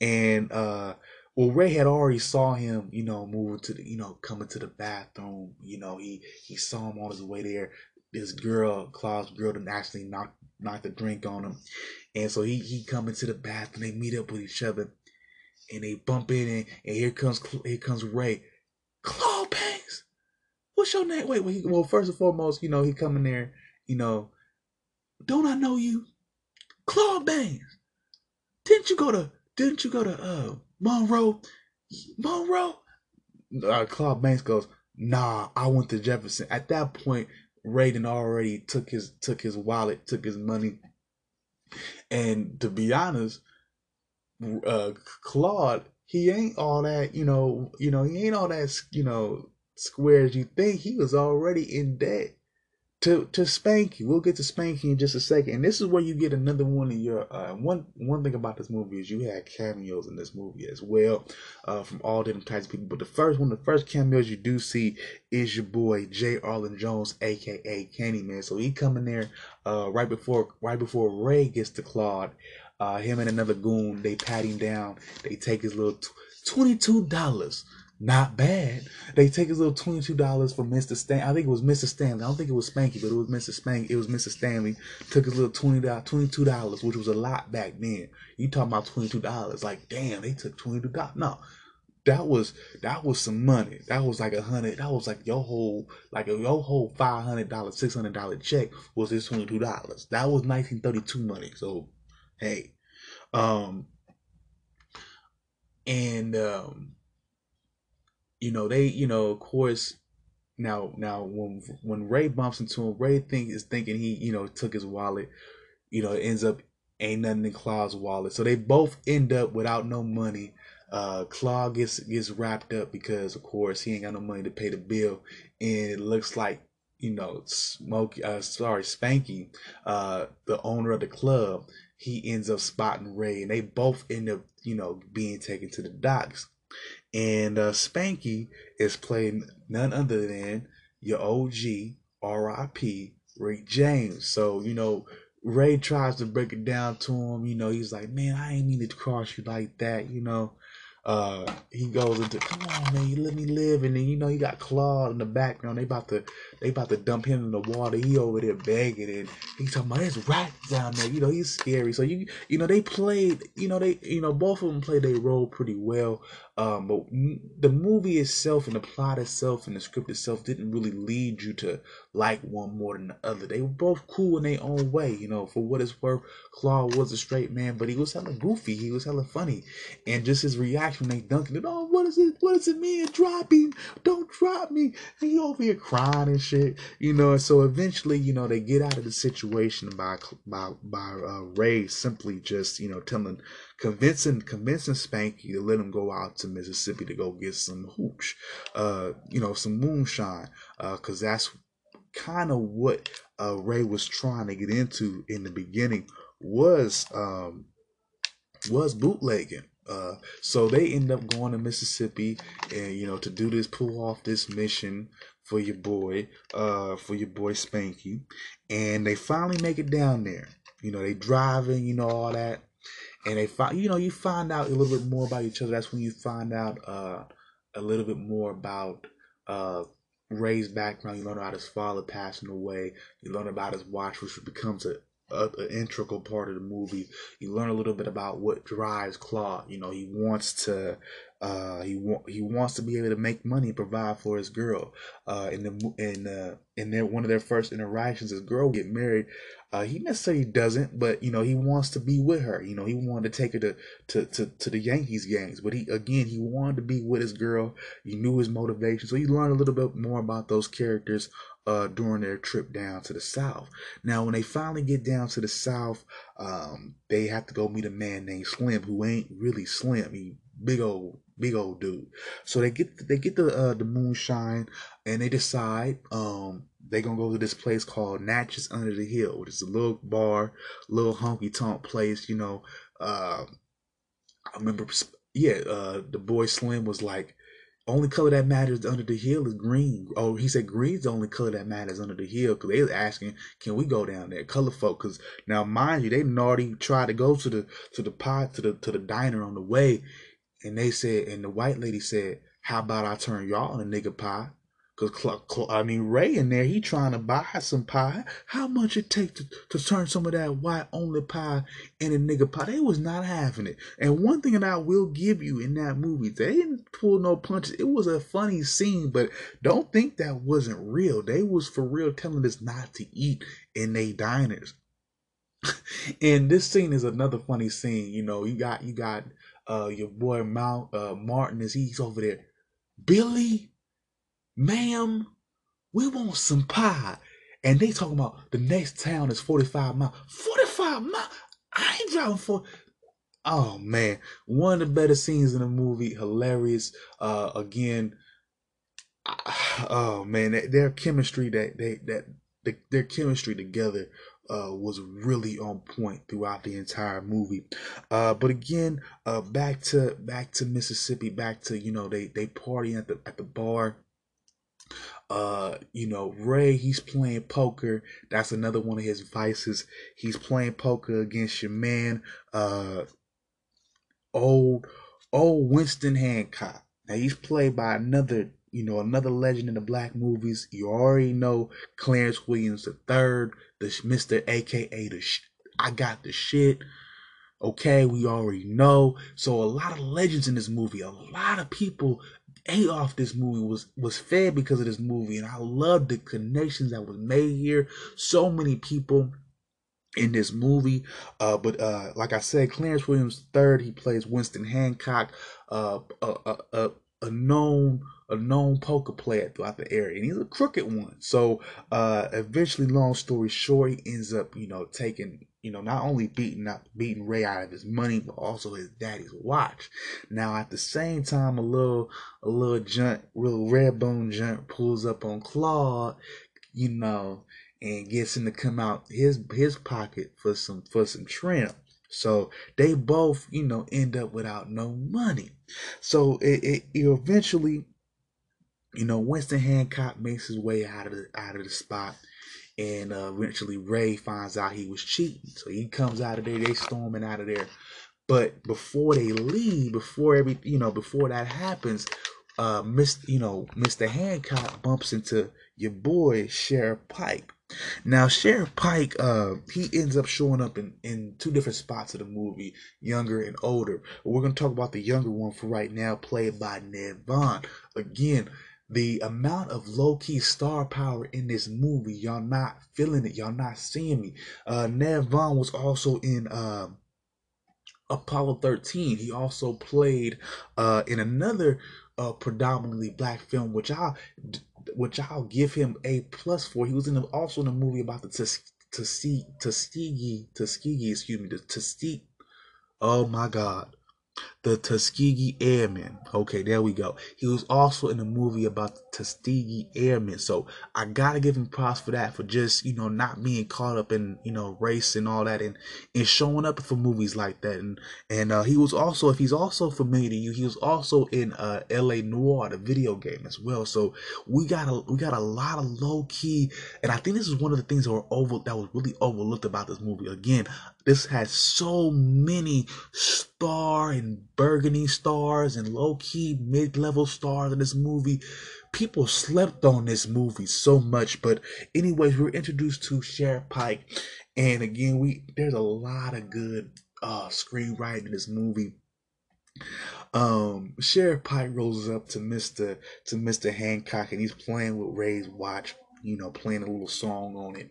And uh well Ray had already saw him, you know, moving to the you know, coming to the bathroom, you know, he he saw him on his way there. This girl, Claude's girl didn't actually knock knock the drink on him. And so he he come into the bathroom, they meet up with each other and they bump in and, and here comes here comes Ray. Claude Banks. What's your name? Wait, wait. Well, first and foremost, you know, he come in there you know, don't I know you? Claude Banks. Didn't you go to didn't you go to uh Monroe? Monroe. Uh, Claude Banks goes, Nah, I went to Jefferson. At that point, Raiden already took his took his wallet, took his money, and to be honest, uh, Claude he ain't all that you know you know he ain't all that you know square as you think. He was already in debt to to Spanky. We'll get to Spanky in just a second. And this is where you get another one of your uh, one one thing about this movie is you had cameos in this movie as well uh, from all different types of people. But the first one, the first cameos you do see is your boy J. Arlen Jones, aka Candyman. So he coming there uh, right before right before Ray gets to Claude. Uh, him and another goon, they pat him down. They take his little twenty two dollars not bad. They take his little twenty two dollars from Mr. Stan. I think it was Mr. Stanley. I don't think it was Spanky, but it was Mr. Spank. It was Mr. Stanley. Took his little twenty twenty two dollars, which was a lot back then. You talking about twenty two dollars? Like damn, they took twenty two dollars. No, that was that was some money. That was like a hundred. That was like your whole like your whole five hundred dollar, six hundred dollar check was this twenty two dollars. That was nineteen thirty two money. So hey, um, and um you know, they, you know, of course, now, now when when Ray bumps into him, Ray think is thinking he, you know, took his wallet. You know, ends up ain't nothing in Claude's wallet. So they both end up without no money. Uh, Claude gets gets wrapped up because, of course, he ain't got no money to pay the bill, and it looks like you know, Smokey, uh, sorry, Spanky, uh, the owner of the club, he ends up spotting Ray, and they both end up, you know, being taken to the docks. And uh, Spanky is playing none other than your OG, RIP, Rick James. So, you know, Ray tries to break it down to him. You know, he's like, man, I ain't mean to cross you like that, you know uh, he goes into, come on, man, you let me live, and then you know he got Claude in the background. They about to, they about to dump him in the water. He over there begging, and he's talking about there's rats down there. You know he's scary. So you, you know they played, you know they, you know both of them played their role pretty well. Um, but the movie itself and the plot itself and the script itself didn't really lead you to like one more than the other. They were both cool in their own way, you know. For what it's worth, Claude was a straight man, but he was hella goofy. He was hella funny, and just his reaction when they dunking it. Oh, what is it? What does it mean? Drop! Don't drop me! And he over here crying and shit, you know. So eventually, you know, they get out of the situation by by by uh, Ray simply just you know telling convincing convincing Spanky to let him go out to Mississippi to go get some hooch, uh, you know, some moonshine, uh, because uh, that's kind of what uh, Ray was trying to get into in the beginning was um, was bootlegging. Uh, so they end up going to Mississippi and you know to do this pull off this mission for your boy uh for your boy Spanky and they finally make it down there you know they driving you know all that and they find you know you find out a little bit more about each other. That's when you find out uh, a little bit more about uh, Ray's background. You learn about his father passing away. You learn about his watch, which becomes a an integral part of the movie. You learn a little bit about what drives Claude. You know, he wants to uh, he want he wants to be able to make money and provide for his girl. Uh, in the in uh, in their one of their first interactions, his girl get married. Uh, he necessarily doesn't, but you know he wants to be with her. You know he wanted to take her to, to to to the Yankees games, but he again he wanted to be with his girl. He knew his motivation, so he learned a little bit more about those characters uh, during their trip down to the south. Now, when they finally get down to the south, um, they have to go meet a man named Slim, who ain't really Slim. He big old big old dude. So they get they get the uh, the moonshine and they decide um they gonna go to this place called Natchez Under the Hill, which is a little bar, little honky tonk place. You know, uh, I remember yeah, uh, the boy Slim was like. Only color that matters under the hill is green. Oh, he said green's the only color that matters under the hill because they was asking, can we go down there? Color folk, because now mind you, they already tried to go to the to the pot to the to the diner on the way, and they said, and the white lady said, "How about I turn y'all in a nigga pie?" Cause I mean Ray in there, he trying to buy some pie. How much it take to, to turn some of that white only pie in a nigga pie? They was not having it. And one thing that I will give you in that movie, they didn't pull no punches. It was a funny scene, but don't think that wasn't real. They was for real telling us not to eat in they diners. and this scene is another funny scene. You know, you got you got uh, your boy Mount uh, Martin is he's over there. Billy, ma'am, we want some pie. And they talking about the next town is 45 miles. 45 miles? I ain't driving for. Oh man, one of the better scenes in the movie. Hilarious. Uh, again, oh man, their chemistry that they that the, their chemistry together uh, was really on point throughout the entire movie. Uh, but again, uh, back to back to Mississippi, back to you know they they party at the at the bar. Uh, you know, Ray, he's playing poker. That's another one of his vices. He's playing poker against your man, uh, old, old Winston Hancock. Now he's played by another you know, another legend in the black movies. You already know Clarence Williams third, the Mr. AKA the sh- I got the shit. Okay, we already know. So a lot of legends in this movie, a lot of people ate off this movie was was fed because of this movie, and I love the connections that was made here. So many people in this movie. Uh, but uh, like I said, Clarence Williams third, he plays Winston Hancock, uh, a, a, a known a known poker player throughout the area, and he's a crooked one. So uh, eventually, long story short, he ends up, you know, taking, you know, not only beating up beating Ray out of his money, but also his daddy's watch. Now, at the same time, a little a little junt, real red bone junt pulls up on Claude, you know, and gets him to come out his his pocket for some for some trim. So they both, you know, end up without no money. So it, it, it eventually you know, Winston Hancock makes his way out of the out of the spot, and uh, eventually Ray finds out he was cheating, so he comes out of there. They storming out of there, but before they leave, before every you know, before that happens, uh, Mr. You know, Mr. Hancock bumps into your boy Sheriff Pike. Now, Sheriff Pike, uh, he ends up showing up in, in two different spots of the movie, younger and older. But we're to talk about the younger one for right now, played by Ned Vaughn. Again, the amount of low key star power in this movie, y'all not feeling it, y'all not seeing me. Uh, Ned Vaughn was also in uh, Apollo 13. He also played uh, in another uh, predominantly black film, which I which I'll give him a plus for. He was in the, also in a movie about the Tuskegee Tuskegee Tuskegee, excuse me, the Tuskegee. Oh my God, the Tuskegee Airmen. Okay, there we go. He was also in a movie about the Tuskegee Airmen. So I gotta give him props for that, for just, you know, not being caught up in, you know, race and all that and, and showing up for movies like that. And and uh, he was also, if he's also familiar to you, he was also in uh LA Noire, the video game as well. So we got a we got a lot of low key, and I think this is one of the things that were over that was really overlooked about this movie. Again, this has so many star and burgundy stars and low key mid level stars in this movie. People slept on this movie so much, but anyways, we were introduced to Sheriff Pike, and again, we there's a lot of good uh screenwriting in this movie. Um, Sheriff Pike rolls up to Mister to Mister Hancock, and he's playing with Ray's watch. You know, playing a little song on it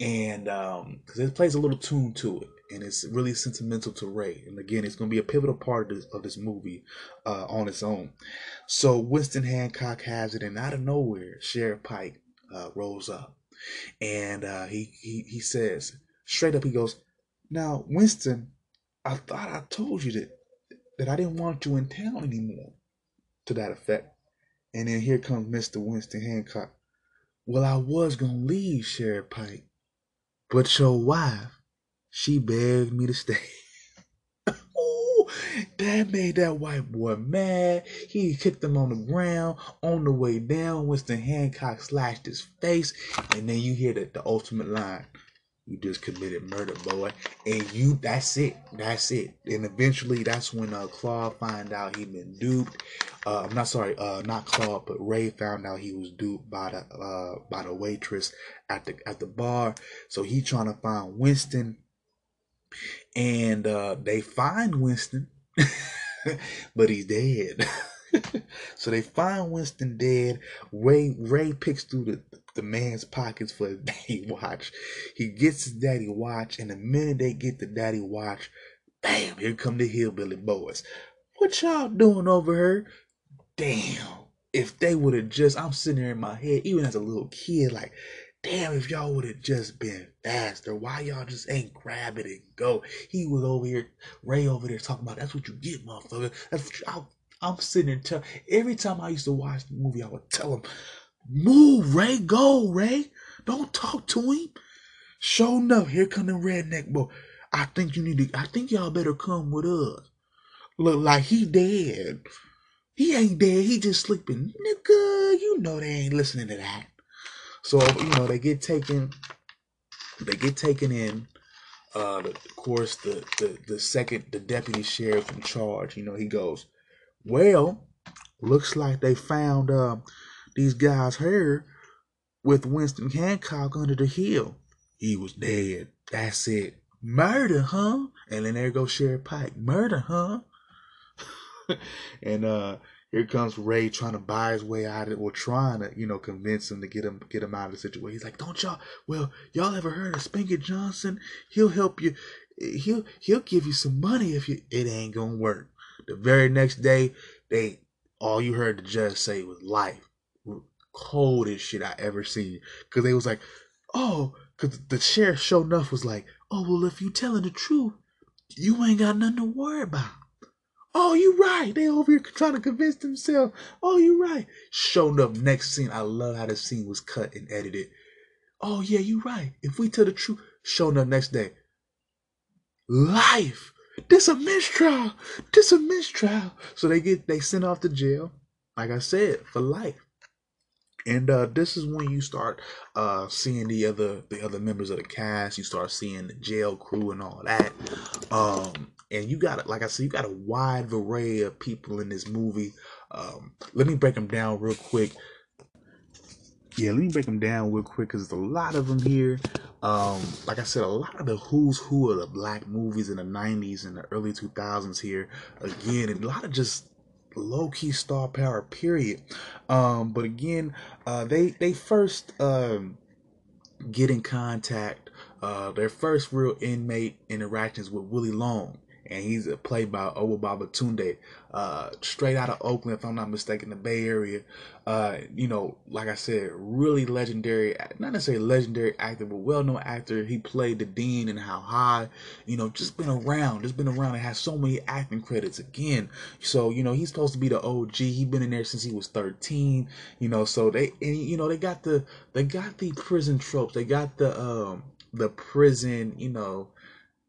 and um because it plays a little tune to it and it's really sentimental to ray. And again it's going to be a pivotal part of this, of this movie uh on its own. So winston hancock has it and out of nowhere sheriff pike uh rolls up. And uh he he, he says straight up he goes now winston i thought i told you that that i didn't want you in town anymore. To that effect. And then here comes mr winston hancock. Well i was gonna leave sheriff pike but your wife, she begged me to stay. Ooh, that made that white boy mad. He kicked him on the ground. On the way down, Winston Hancock slashed his face. And then you hear the, the ultimate line. You just committed murder, boy. And you, that's it. That's it. And eventually, that's when uh, Claude find out he been duped. Uh, I'm not sorry, uh, not Claude, but Ray found out he was duped by the uh, by the waitress at the at the bar. So he trying to find Winston, and uh, they find Winston, but he's dead. so they find Winston dead. Ray Ray picks through the the man's pockets for his daddy watch. He gets his daddy watch, and the minute they get the daddy watch, Bam, here come the hillbilly boys. What y'all doing over here? Damn. If they would have just, I'm sitting there in my head, even as a little kid, like, damn, if y'all would have just been faster, why y'all just ain't grab it and go? He was over here, Ray over there talking about, that's what you get, motherfucker. That's what you, I, am sitting there, tell, every time I used to watch the movie, I would tell him, move, Ray, go, Ray. Don't talk to him. Show enough, here come the redneck boy. I think you need to, I think y'all better come with us. Look like he dead. He ain't dead. He just sleeping. Nigga, you know they ain't listening to that. So, you know, they get taken, they get taken in. Uh, of course, the, the, the second, the deputy sheriff in charge, you know, he goes, well, looks like they found uh, these guys here with Winston Hancock under the hill. He was dead. That's it. Murder, huh? And then there goes Sheriff Pike. Murder, huh? and uh here comes Ray trying to buy his way out of it, or trying to, you know, convince him to get him get him out of the situation. He's like, "Don't y'all? Well, y'all ever heard of Spanky Johnson? He'll help you. He'll he'll give you some money if you. It ain't gonna work." The very next day, they all you heard the judge say was life, coldest shit I ever seen. Cause they was like, "Oh," cause the sheriff sure enough was like, "Oh well, if you telling the truth, you ain't got nothing to worry about." Oh, you right. They over here trying to convince themselves. Oh, you right. Showing up next scene. I love how the scene was cut and edited. Oh yeah, you right. If we tell the truth, showing up next day. Life. This a mistrial. This a mistrial. So they get they sent off to jail. Like I said, for life. And uh, this is when you start uh, seeing the other the other members of the cast. You start seeing the jail crew and all that. Um, and you got like I said, you got a wide array of people in this movie. Um, let me break them down real quick. Yeah, let me break them down real quick because there's a lot of them here. Um, like I said, a lot of the who's who of the black movies in the '90s and the early 2000s here. Again, a lot of just low key star power. Period. Um, but again, uh, they they first um, get in contact. Uh, their first real inmate interactions with Willie Long and he's a played by Obba Babatundé, uh, straight out of Oakland, if I'm not mistaken, the Bay Area. Uh, you know, like I said, really legendary, not necessarily legendary actor, but well-known actor. He played the Dean in How High. You know, just been around, just been around, and has so many acting credits again. So you know, he's supposed to be the OG. He been in there since he was 13. You know, so they, and, you know, they got the, they got the prison tropes. They got the, um, the prison, you know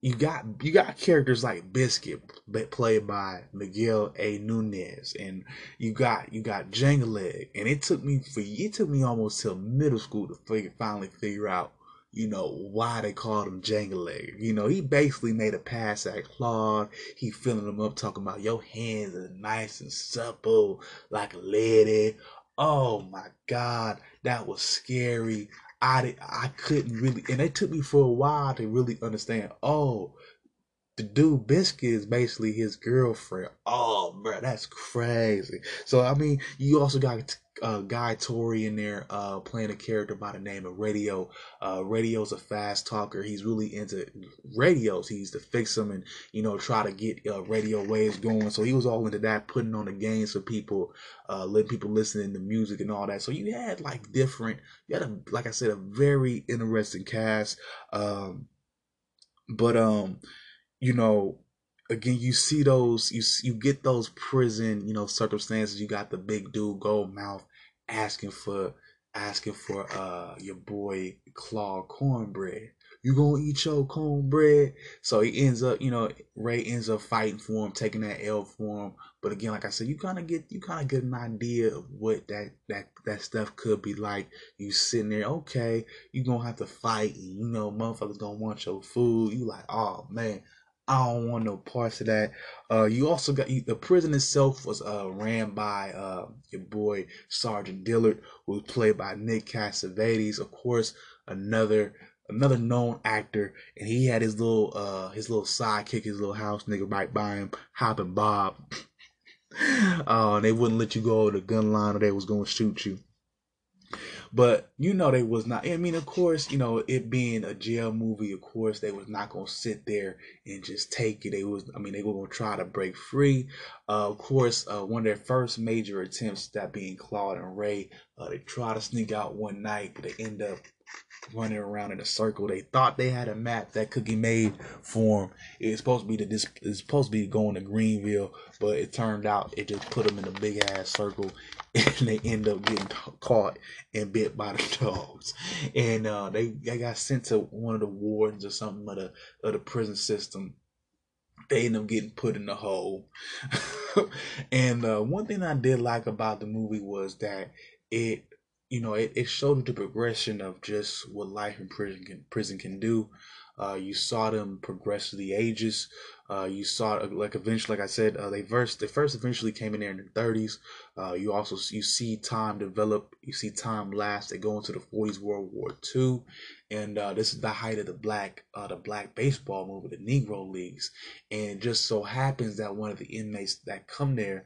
you got you got characters like Biscuit played by Miguel A. Nunez, and you got you got Jangle Leg, and it took me for it took me almost till middle school to figure, finally figure out you know why they called him Jangle Leg. You know he basically made a pass at Claude. He filling him up talking about your hands are nice and supple like a lady. Oh my God, that was scary. I I couldn't really, and it took me for a while to really understand. Oh, the dude Biscuit is basically his girlfriend. Oh, bro, that's crazy. So I mean, you also got uh, Guy Torry in there uh, playing a character by the name of Radio. Uh, Radio's a fast talker. He's really into radios. He's to fix them and you know try to get uh, radio waves going. So he was all into that, putting on the games for people, uh, letting people listen to music and all that. So you had like different. You had a like I said a very interesting cast. Um, but um, you know again, you see those, you you get those prison, you know, circumstances. You got the big dude, gold mouth, asking for asking for uh your boy Claude cornbread. You gonna eat your cornbread? So he ends up, you know, Ray ends up fighting for him, taking that L for him. But again, like I said, you kind of get you kind of get an idea of what that that that stuff could be like. You sitting there, okay, you gonna have to fight, and you know, motherfuckers gonna want your food. You like, oh man, I don't want no parts of that. Uh, you also got you, the prison itself was uh, ran by uh, your boy Sergeant Dillard, who was played by Nick Cassavetes, of course, another another known actor, and he had his little uh his little sidekick, his little house nigga right by him, Hopping Bob. Uh, they wouldn't let you go over the gun line, or they was gonna shoot you. But you know they was not. I mean, of course, you know it being a jail movie. Of course, they was not gonna sit there and just take it. They was. I mean, they were gonna try to break free. Uh, of course, uh, one of their first major attempts, that being Claude and Ray, uh, they try to sneak out one night, but they end up running around in a circle. They thought they had a map that Cookie made for them. It was supposed to be the this it's supposed to be going to Greenville, but it turned out it just put them in a big ass circle, and they end up getting caught and bit by the dogs. And uh, they they got sent to one of the wardens or something of the of the prison system. They end up getting put in the hole. and uh, one thing I did like about the movie was that it you know, it, it showed the progression of just what life in prison can, prison can do. Uh, you saw them progress through the ages. Uh, you saw like eventually, like I said, uh, they first they first eventually came in there in the 30s. Uh, you also you see time develop. You see time last. They go into the 40s, World War II, and uh, this is the height of the black uh, the black baseball movement, the Negro leagues. And just so happens that one of the inmates that come there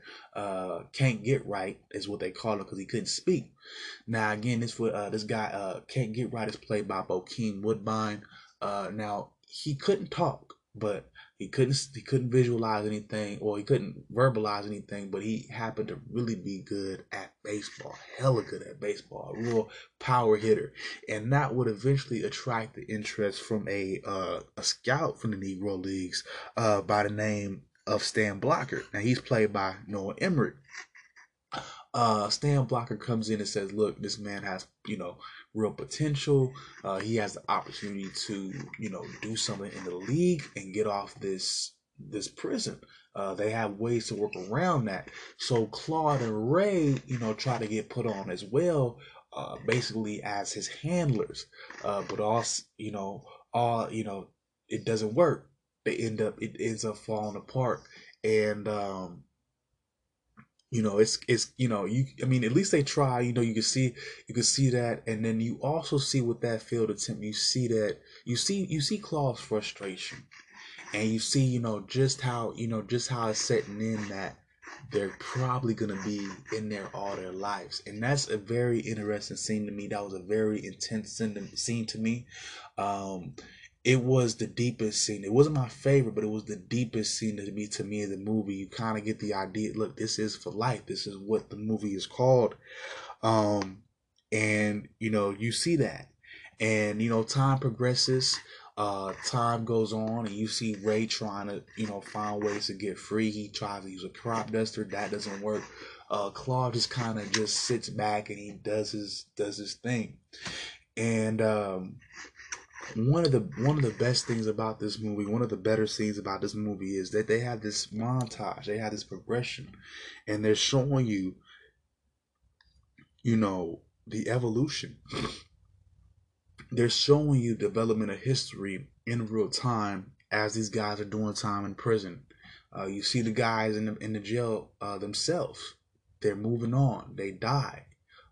can't get right, is what they call it, because he couldn't speak. Now again, this for this guy can't get right is played by Bokeem Woodbine. Uh, now he couldn't talk, but he couldn't he couldn't visualize anything or he couldn't verbalize anything. But he happened to really be good at baseball, hella good at baseball, a real power hitter, and that would eventually attract the interest from a uh, a scout from the Negro Leagues uh, by the name of Stan Blocker. Now he's played by Noah Emmerich. Uh, Stan Blocker comes in and says, "Look, this man has you know." Real potential. Uh, he has the opportunity to, you know, do something in the league and get off this this prison. Uh, they have ways to work around that. So Claude and Ray, you know, try to get put on as well, uh, basically as his handlers. Uh, but also, you know, all you know, it doesn't work. They end up it ends up falling apart, and um, you know it's it's you know you i mean at least they try you know you can see you can see that. And then you also see with that field attempt you see that you see you see claude's frustration. And you see you know just how you know just how it's setting in that they're probably gonna be in there all their lives. And that's a very interesting scene to me. That was a very intense scene to me. Um it was the deepest scene. It wasn't my favorite, but it was the deepest scene to be to me in the movie. You kind of get the idea. Look, this is for life. This is what the movie is called. Um, and you know, you see that, and you know, time progresses. Uh, time goes on, and you see Ray trying to, you know, find ways to get free. He tries to use a crop duster. That doesn't work. Uh, Claude just kind of just sits back and he does his does his thing, and um, one of the one of the best things about this movie, one of the better scenes about this movie is that they have this montage, they have this progression, and they're showing you, you know, the evolution. they're showing you development of history in real time as these guys are doing time in prison. Uh, you see the guys in the in the jail uh, themselves. They're moving on. They die.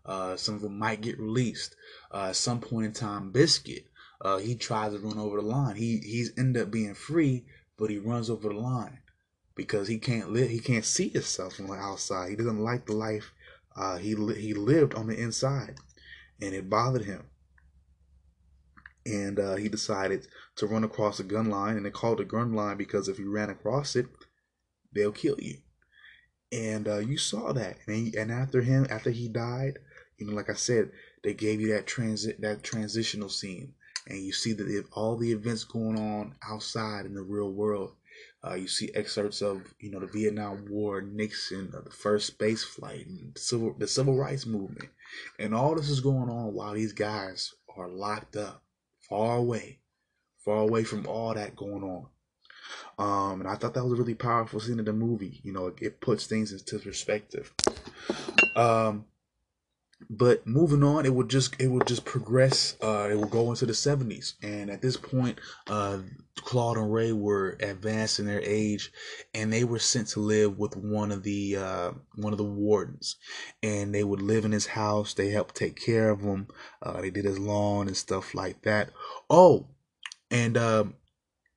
Uh, some of them might get released. Uh, at some point in time, Biscuit uh, he tries to run over the line. He he's ended up being free, but he runs over the line because he can't live. He can't see himself from the outside. He doesn't like the life uh, he he lived on the inside, and it bothered him. And uh, he decided to run across the gun line, and they called it gun line because if you ran across it, they'll kill you. And uh, you saw that, and, he, and after him, after he died, you know, like I said, they gave you that transit, that transitional scene and you see that all the events going on outside in the real world. Uh, you see excerpts of you know the Vietnam War, Nixon, uh, the first space flight, and civil the civil rights movement, and all this is going on while these guys are locked up, far away, far away from all that going on. Um, and I thought that was a really powerful scene in the movie. You know, it, it puts things into perspective. Um, but moving on it would just it would just progress uh it will go into the 70s and at this point uh claude and ray were advanced in their age and they were sent to live with one of the uh one of the wardens. And they would live in his house. They helped take care of him. Uh they did his lawn and stuff like that. Oh and um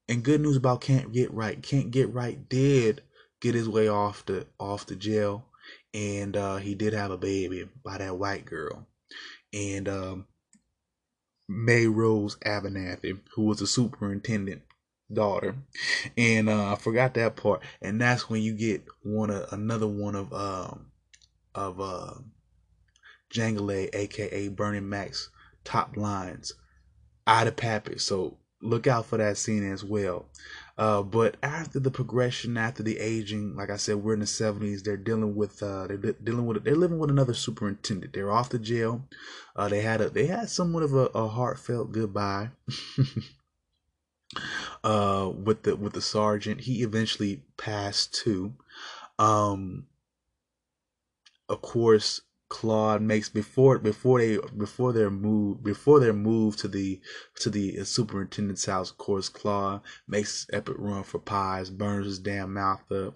and good news about can't get right. Can't get right did get his way off the off the jail and uh, he did have a baby by that white girl. and um, Mae Rose Abernathy, who was the superintendent daughter, and uh, I forgot that part. And that's when you get one of another one of um of uh Jangle Leg, aka Bernie Mac's top lines, Ida Pappy. So look out for that scene as well. Uh, but after the progression, after the aging, like I said, we're in the seventies. They're dealing with uh, they're dealing with they're living with another superintendent. They're off the jail. Uh, they had a they had somewhat of a, a heartfelt goodbye. uh, with the with the sergeant, he eventually passed too. Um, of course, Claude makes before before they before their move before their move to the to the superintendent's house. Of course, Claude makes epic run for pies, burns his damn mouth up,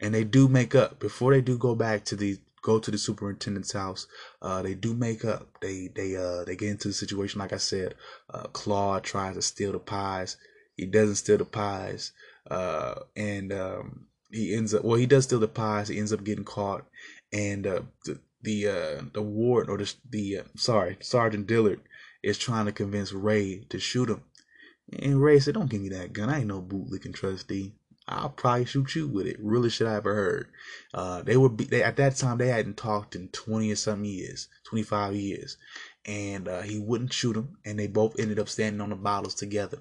and they do make up before they do go back to the go to the superintendent's house. Uh, they do make up. They they uh they get into the situation like I said. Uh, Claude tries to steal the pies. He doesn't steal the pies. Uh, and um, he ends up well he does steal the pies. He ends up getting caught, and uh, the, the uh the ward or the the uh, sorry Sergeant Dillard is trying to convince Ray to shoot him, and Ray said, "Don't give me that gun. I ain't no bootlicking trustee. I'll probably shoot you with it. Really should I ever heard." Uh, they would be they, at that time they hadn't talked in twenty or something years, twenty five years, and uh, he wouldn't shoot him, and they both ended up standing on the bottles together,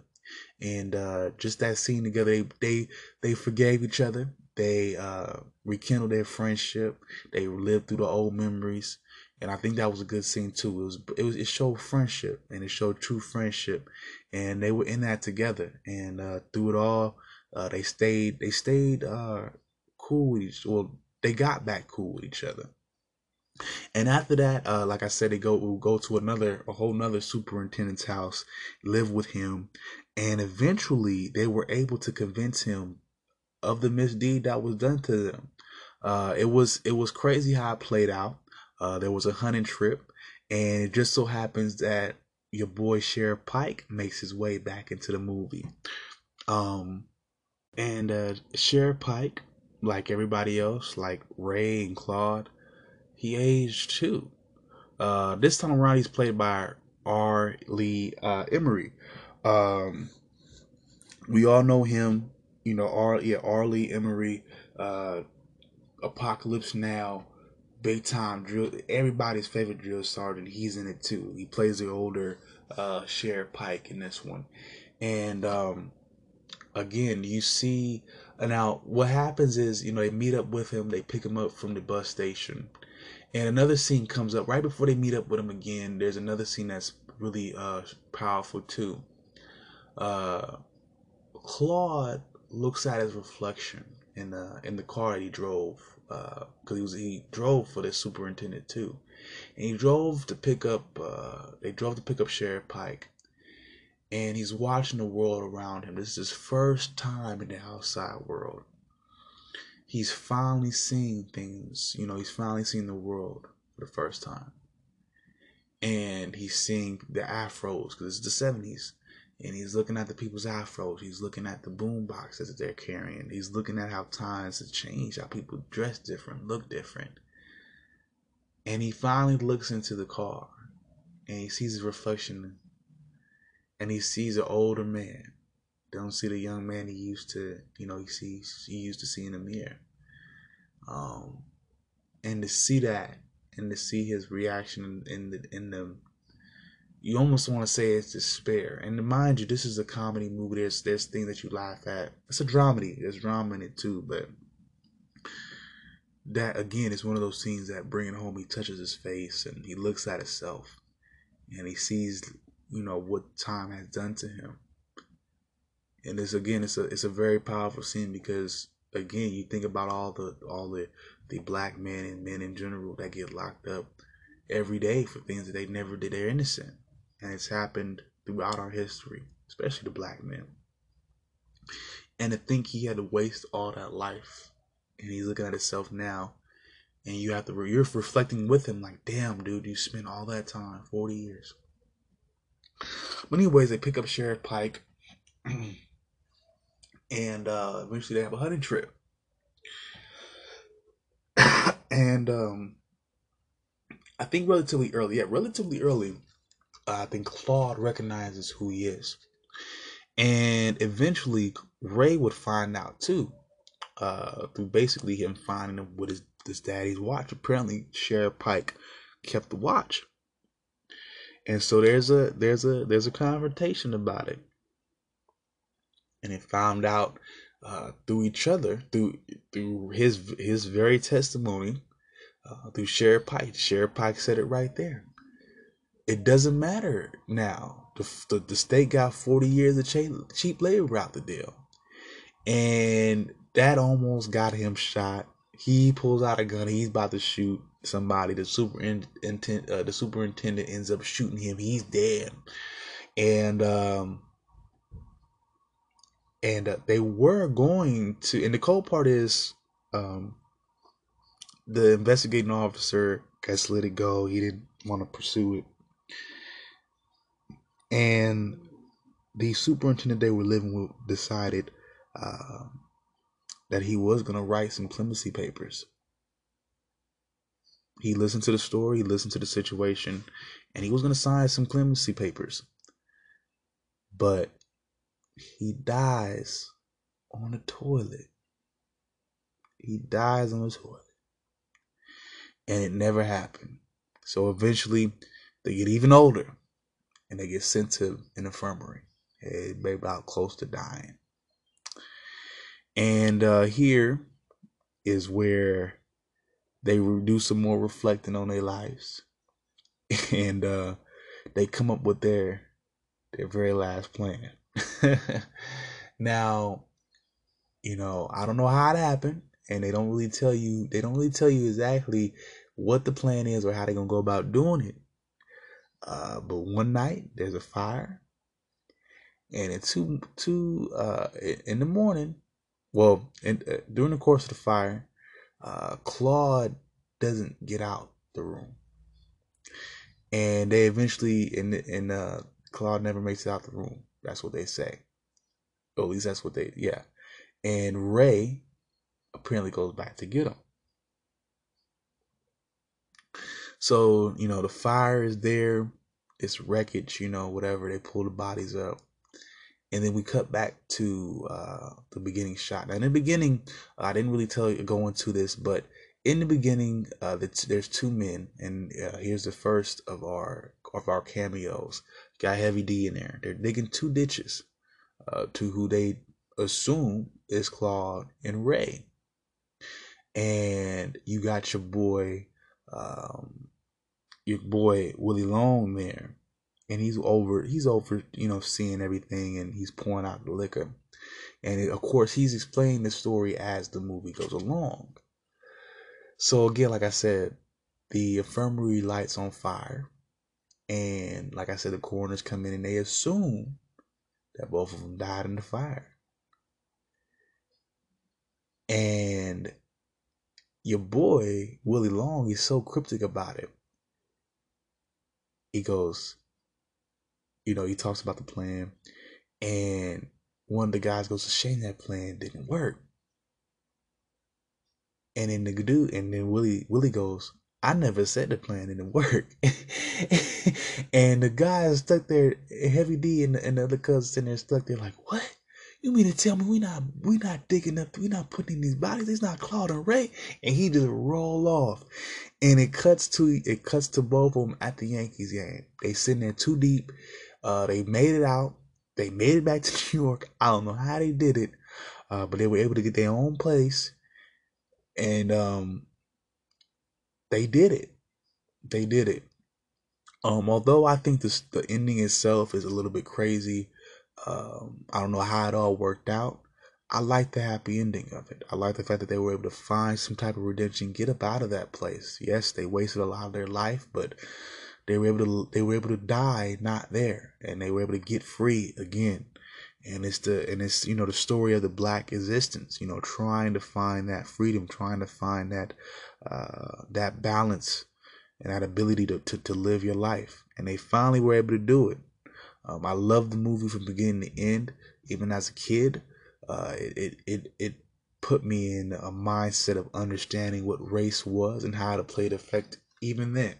and uh, just that scene together, they they they forgave each other they uh, rekindled their friendship. They lived through the old memories, and I think that was a good scene too. It was it was it showed friendship and it showed true friendship, and they were in that together. And uh, through it all, uh, they stayed they stayed uh, cool with each. Well, they got back cool with each other. And after that, uh, like I said, they go will go to another a whole nother superintendent's house, live with him, and eventually they were able to convince him of the misdeed that was done to them. Uh, it was it was crazy how it played out. Uh, there was a hunting trip, and it just so happens that your boy Sheriff Pike makes his way back into the movie. Um, and uh, Sheriff Pike, like everybody else, like Ray and Claude, he aged too. Uh, this time around, he's played by R. Lee uh, Ermey. Um, we all know him you know, R yeah, R. Lee Ermey, uh, Apocalypse Now, big time drill. Everybody's favorite drill sergeant. He's in it too. He plays the older uh, Sheriff Pike in this one, and um, again, you see now what happens is you know they meet up with him. They pick him up from the bus station, and another scene comes up right before they meet up with him again. There's another scene that's really uh, powerful too. Uh, Claude looks at his reflection in the in the car that he drove because uh, he was he drove for the superintendent too, and he drove to pick up uh, they drove to pick up Sheriff Pike, and he's watching the world around him. This is his first time in the outside world. He's finally seeing things, you know. He's finally seeing the world for the first time, and he's seeing the afros because it's the seventies and he's looking at the people's afros. He's looking at the boom boxes that they're carrying. He's looking at how times have changed, how people dress different, look different. And he finally looks into the car and he sees his reflection and he sees an older man. Don't see the young man he used to, you know, he sees he used to see in the mirror. Um, and to see that and to see his reaction in the in the you almost want to say it's despair. And mind you, this is a comedy movie. There's there's things that you laugh at. It's a dramedy. There's drama in it too, but that again is one of those scenes that bringing home. He touches his face and he looks at himself, and he sees you know what time has done to him. And it's again, it's a it's a very powerful scene because again, you think about all the all the the black men and men in general that get locked up every day for things that they never did. They're innocent and it's happened throughout our history, especially the black men. And to think he had to waste all that life, and he's looking at himself now, and you have to you're reflecting with him like, damn, dude, you spent all that time, forty years. But anyways, they pick up Sheriff Pike, and uh, eventually they have a hunting trip, and um, I think relatively early. Yeah, relatively early. Uh, I think Claude recognizes who he is, and eventually Ray would find out too, uh, through basically him finding him with his his daddy's watch. Apparently, Sheriff Pike kept the watch, and so there's a there's a there's a confrontation about it, and it found out uh, through each other, through through his his very testimony, uh, through Sheriff Pike. Sheriff Pike said it right there. It doesn't matter now. The, the, the state got 40 years of cheap, cheap labor out the deal. And that almost got him shot. He pulls out a gun. He's about to shoot somebody. The superintendent, uh, the superintendent ends up shooting him. He's dead. And um, and uh, they were going to. And the cold part is, um, the investigating officer guys let it go. He didn't want to pursue it. And the superintendent they were living with decided uh, that he was going to write some clemency papers. He listened to the story, he listened to the situation, and he was going to sign some clemency papers. But he dies on the toilet. He dies on the toilet. And it never happened. So eventually, they get even older and they get sent to an infirmary. They about close to dying. And uh, here is where they do some more reflecting on their lives. And uh, they come up with their their very last plan. now, you know, I don't know how it happened, and they don't really tell you. They don't really tell you exactly what the plan is or how they're gonna go about doing it. Uh, but one night there's a fire, and at two two uh, in the morning, well, in, uh, during the course of the fire, uh, Claude doesn't get out the room, and they eventually in in uh, Claude never makes it out the room. That's what they say. At least that's what they yeah. And Ray apparently goes back to get him. So, you know, the fire is there, it's wreckage, you know, whatever. They pull the bodies up. And then we cut back to uh, the beginning shot. Now, in the beginning, I didn't really tell you go into this, but in the beginning, uh, there's two men, and uh, here's the first of our of our cameos. Got Heavy D in there. They're digging two ditches uh, to who they assume is Claude and Ray. And you got your boy, um, your boy Willie Long there, and he's over. He's over, you know, seeing everything, and he's pouring out the liquor. And it, of course, he's explaining the story as the movie goes along. So again, like I said, the infirmary lights on fire and like I said, the coroners come in and they assume that both of them died in the fire. And your boy, Willie Long, is so cryptic about it. He goes, you know, he talks about the plan, and one of the guys goes, "A shame that plan didn't work." And then the dude, and then Willie, Willie goes, I never said the plan didn't work. and the guys stuck there, Heavy D and the, and the other cousins in there stuck there like, what? You mean to tell me we not we not digging up, we not putting in these bodies? It's not Claude and Ray, and he just roll off, and it cuts to it cuts to both of them at the Yankees game. They sitting there too deep. Uh, they made it out. They made it back to New York. I don't know how they did it, uh, but they were able to get their own place, and um, they did it. They did it. Um, although I think this, the ending itself is a little bit crazy. Um, I don't know how it all worked out. I like the happy ending of it. I like the fact that they were able to find some type of redemption, get up out of that place. Yes, they wasted a lot of their life, but they were able to they were able to die not there, and they were able to get free again. And it's the and it's you know the story of the black existence. You know, trying to find that freedom, trying to find that uh, that balance and that ability to, to, to live your life. And they finally were able to do it. Um, I love the movie from beginning to end. Even as a kid, uh, it, it, it put me in a mindset of understanding what race was and how to play it effect even then.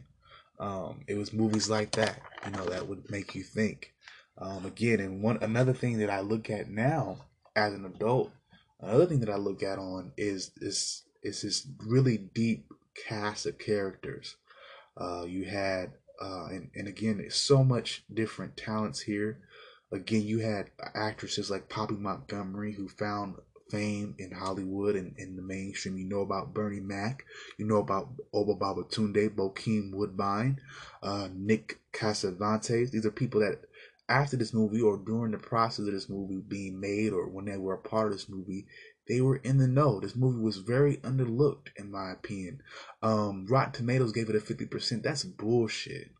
Um, it was movies like that, you know, that would make you think. Um, again, and one another thing that I look at now as an adult, another thing that I look at on is is is this really deep cast of characters. Uh, you had, uh, and and again, so much different talents here. Again, you had actresses like Poppy Montgomery who found fame in Hollywood and in the mainstream. You know about Bernie Mac. You know about Obba Babatundé, Bokeem Woodbine, uh, Nick Cassavetes. These are people that after this movie or during the process of this movie being made or when they were a part of this movie, they were in the know. This movie was very underlooked, in my opinion. Um, Rotten Tomatoes gave it a 50%. That's bullshit.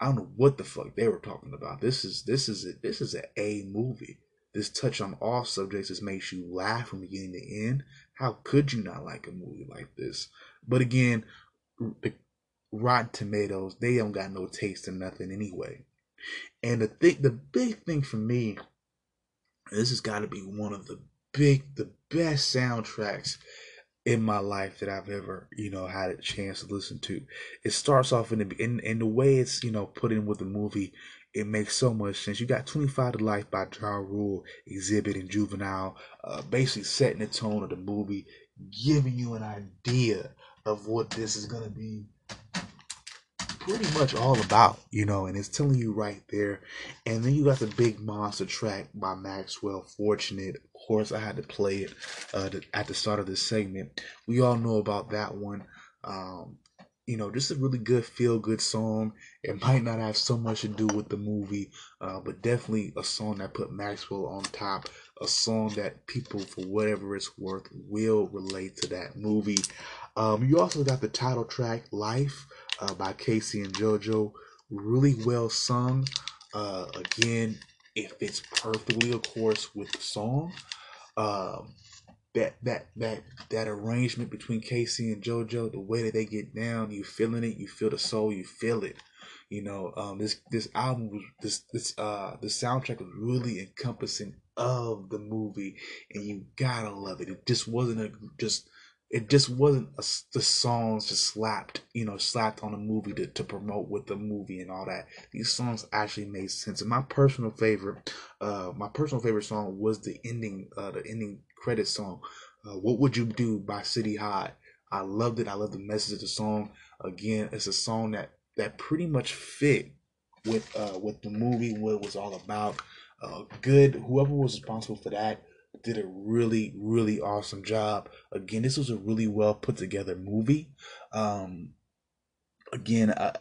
I don't know what the fuck they were talking about. This is this is a, this is an A movie. This touch on all subjects this makes you laugh from beginning to end. How could you not like a movie like this? But again, the Rotten Tomatoes, they don't got no taste in nothing anyway. And the thing, the big thing for me, this has got to be one of the big, the best soundtracks in my life that I've ever, you know, had a chance to listen to. It starts off in the in, in the way it's, you know, put in with the movie. It makes so much sense. You got 25 to Life by Ja Rule, Xzibit, and Juvenile, uh, basically setting the tone of the movie, giving you an idea of what this is going to be pretty much all about, you know, and it's telling you right there. And then you got the big monster track by Maxwell Fortunate. Course, I had to play it uh, at the start of this segment. We all know about that one. Um, you know, just a really good feel good song. It might not have so much to do with the movie, uh, but definitely a song that put Maxwell on top. A song that people, for whatever it's worth, will relate to that movie. Um, you also got the title track, Life uh, by K-Ci and JoJo. Really well sung. Uh, again, it fits perfectly, of course, with the song. Um, that that that that arrangement between K-Ci and JoJo, the way that they get down, you feeling it, you feel the soul, you feel it. You know, um, this this album was this this uh the soundtrack was really encompassing of the movie, and you gotta love it. It just wasn't a just it just wasn't a, the songs just slapped, you know, slapped on a movie to, to promote with the movie and all that. These songs actually made sense. And my personal favorite, uh, my personal favorite song was the ending, uh, the ending credit song. Uh, what would you do by City High? I loved it. I love the message of the song. Again, it's a song that that pretty much fit with uh with the movie, what it was all about. Uh, good. Whoever was responsible for that did a really, really awesome job. Again, this was a really well put together movie. Um, again, I,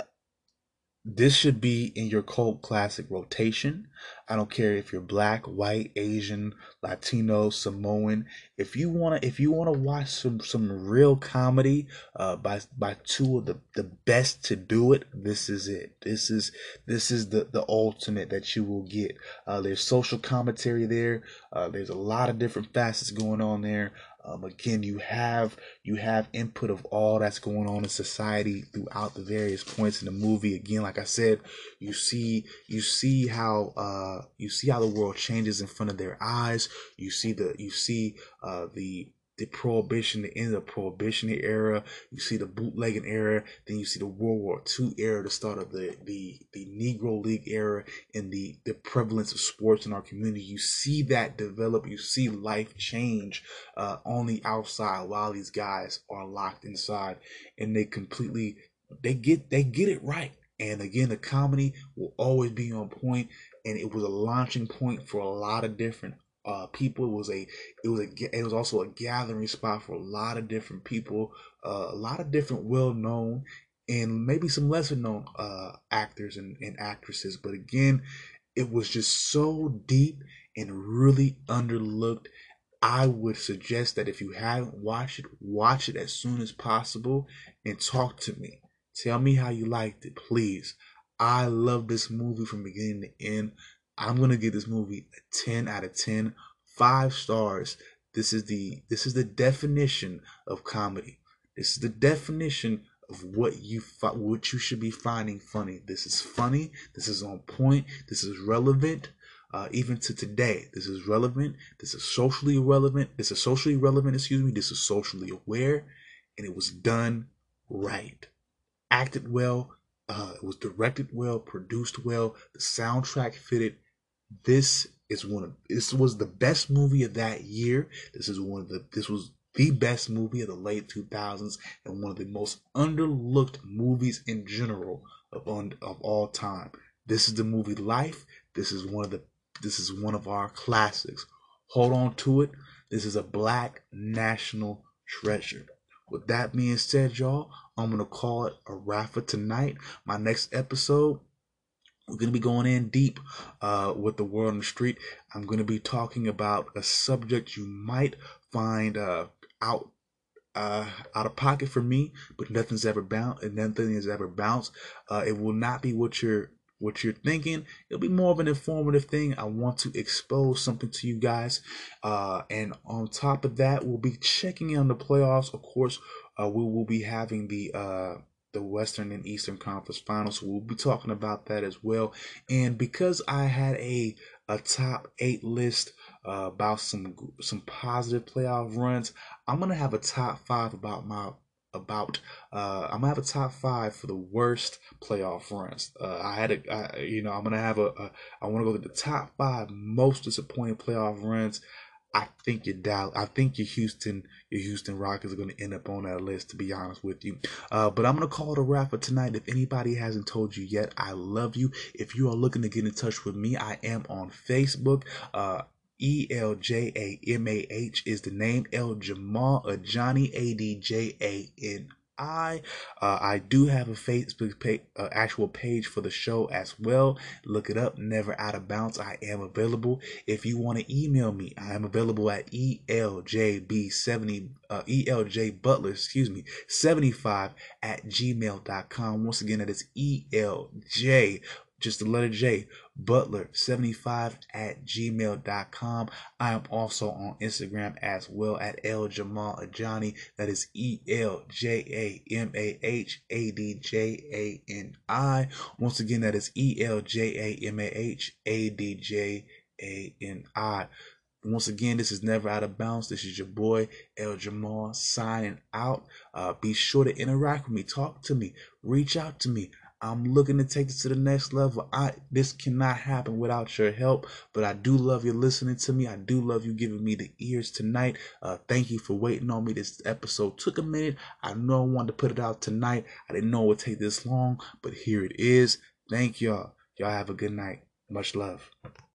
this should be in your cult classic rotation. I don't care if you're black, white, Asian, Latino, Samoan. If you wanna, if you wanna watch some some real comedy, uh, by by two of the the best to do it, this is it. This is this is the the ultimate that you will get. Uh, there's social commentary there. Uh, there's a lot of different facets going on there. Um, again, you have you have input of all that's going on in society throughout the various points in the movie. Again, like I said, you see you see how uh, you see how the world changes in front of their eyes. You see the you see uh, the the prohibition, the end of the prohibition era. You see the bootlegging era. Then you see the World War II era, the start of the the the Negro League era, and the the prevalence of sports in our community. You see that develop. You see life change uh, on the outside while these guys are locked inside, and they completely they get they get it right. And again, the comedy will always be on point, and it was a launching point for a lot of different uh, people. It was a it was a it was also a gathering spot for a lot of different people, uh, a lot of different well known and maybe some lesser known uh, actors and, and actresses. But again, it was just so deep and really underlooked. I would suggest that if you haven't watched it, watch it as soon as possible and talk to me. Tell me how you liked it, please. I love this movie from beginning to end. I'm gonna give this movie a 10 out of 10, five stars. This is the this is the definition of comedy. This is the definition of what you what you should be finding funny. This is funny. This is on point. This is relevant. Uh, even to today, this is relevant. This is socially relevant. This is socially relevant. Excuse me. This is socially aware, and it was done right, acted well, Uh, it was directed well, produced well. The soundtrack fitted. This is one of this was the best movie of that year. This is one of the this was the best movie of the late 2000s and one of the most underlooked movies in general of of all time. This is the movie Life. This is one of the this is one of our classics. Hold on to it. This is a black national treasure. With that being said, y'all, I'm gonna call it a wrap for tonight. My next episode, we're gonna be going in deep uh, with the world on the street. I'm gonna be talking about a subject you might find uh, out uh, out of pocket for me, but nothing's ever bounced, and nothing has ever bounced. Uh, it will not be what you're what you're thinking. It'll be more of an informative thing. I want to expose something to you guys, uh, and on top of that, we'll be checking in on the playoffs. Of course, uh, we will be having the uh, the Western and Eastern Conference Finals. So we'll be talking about that as well. And because I had a a top eight list uh, about some some positive playoff runs, I'm gonna have a top five about my about uh, I'm gonna have a top five for the worst playoff runs. Uh, I had a I, you know I'm gonna have a, a I want to go to the top five most disappointing playoff runs. I think your Dallas, I think your Houston, your Houston Rockets are going to end up on that list. To be honest with you, uh, but I'm going to call it a wrap for tonight. If anybody hasn't told you yet, I love you. If you are looking to get in touch with me, I am on Facebook. Uh, E L J A M A H is the name. El Jamal or Johnny A D J A N I. Uh, I do have a Facebook page, uh, actual page for the show as well. Look it up. Never out of bounds. I am available. If you want to email me, I am available at eljb70 uh, elj butler excuse me 75 at gmail.com. Once again, that is elj just the letter J, butler75 at gmail.com. I am also on Instagram as well at El Jamal Ajani. That is E L J A M A H A D J A N I. Once again, that is E L J A M A H A D J A N I. Once again, this is Never Out of Bounds. This is your boy, El Jamal, signing out. Uh, be sure to interact with me, talk to me, reach out to me. I'm looking to take this to the next level. I this cannot happen without your help, but I do love you listening to me. I do love you giving me the ears tonight. Uh, thank you for waiting on me. This episode took a minute. I know I wanted to put it out tonight. I didn't know it would take this long, but here it is. Thank y'all. Y'all have a good night. Much love.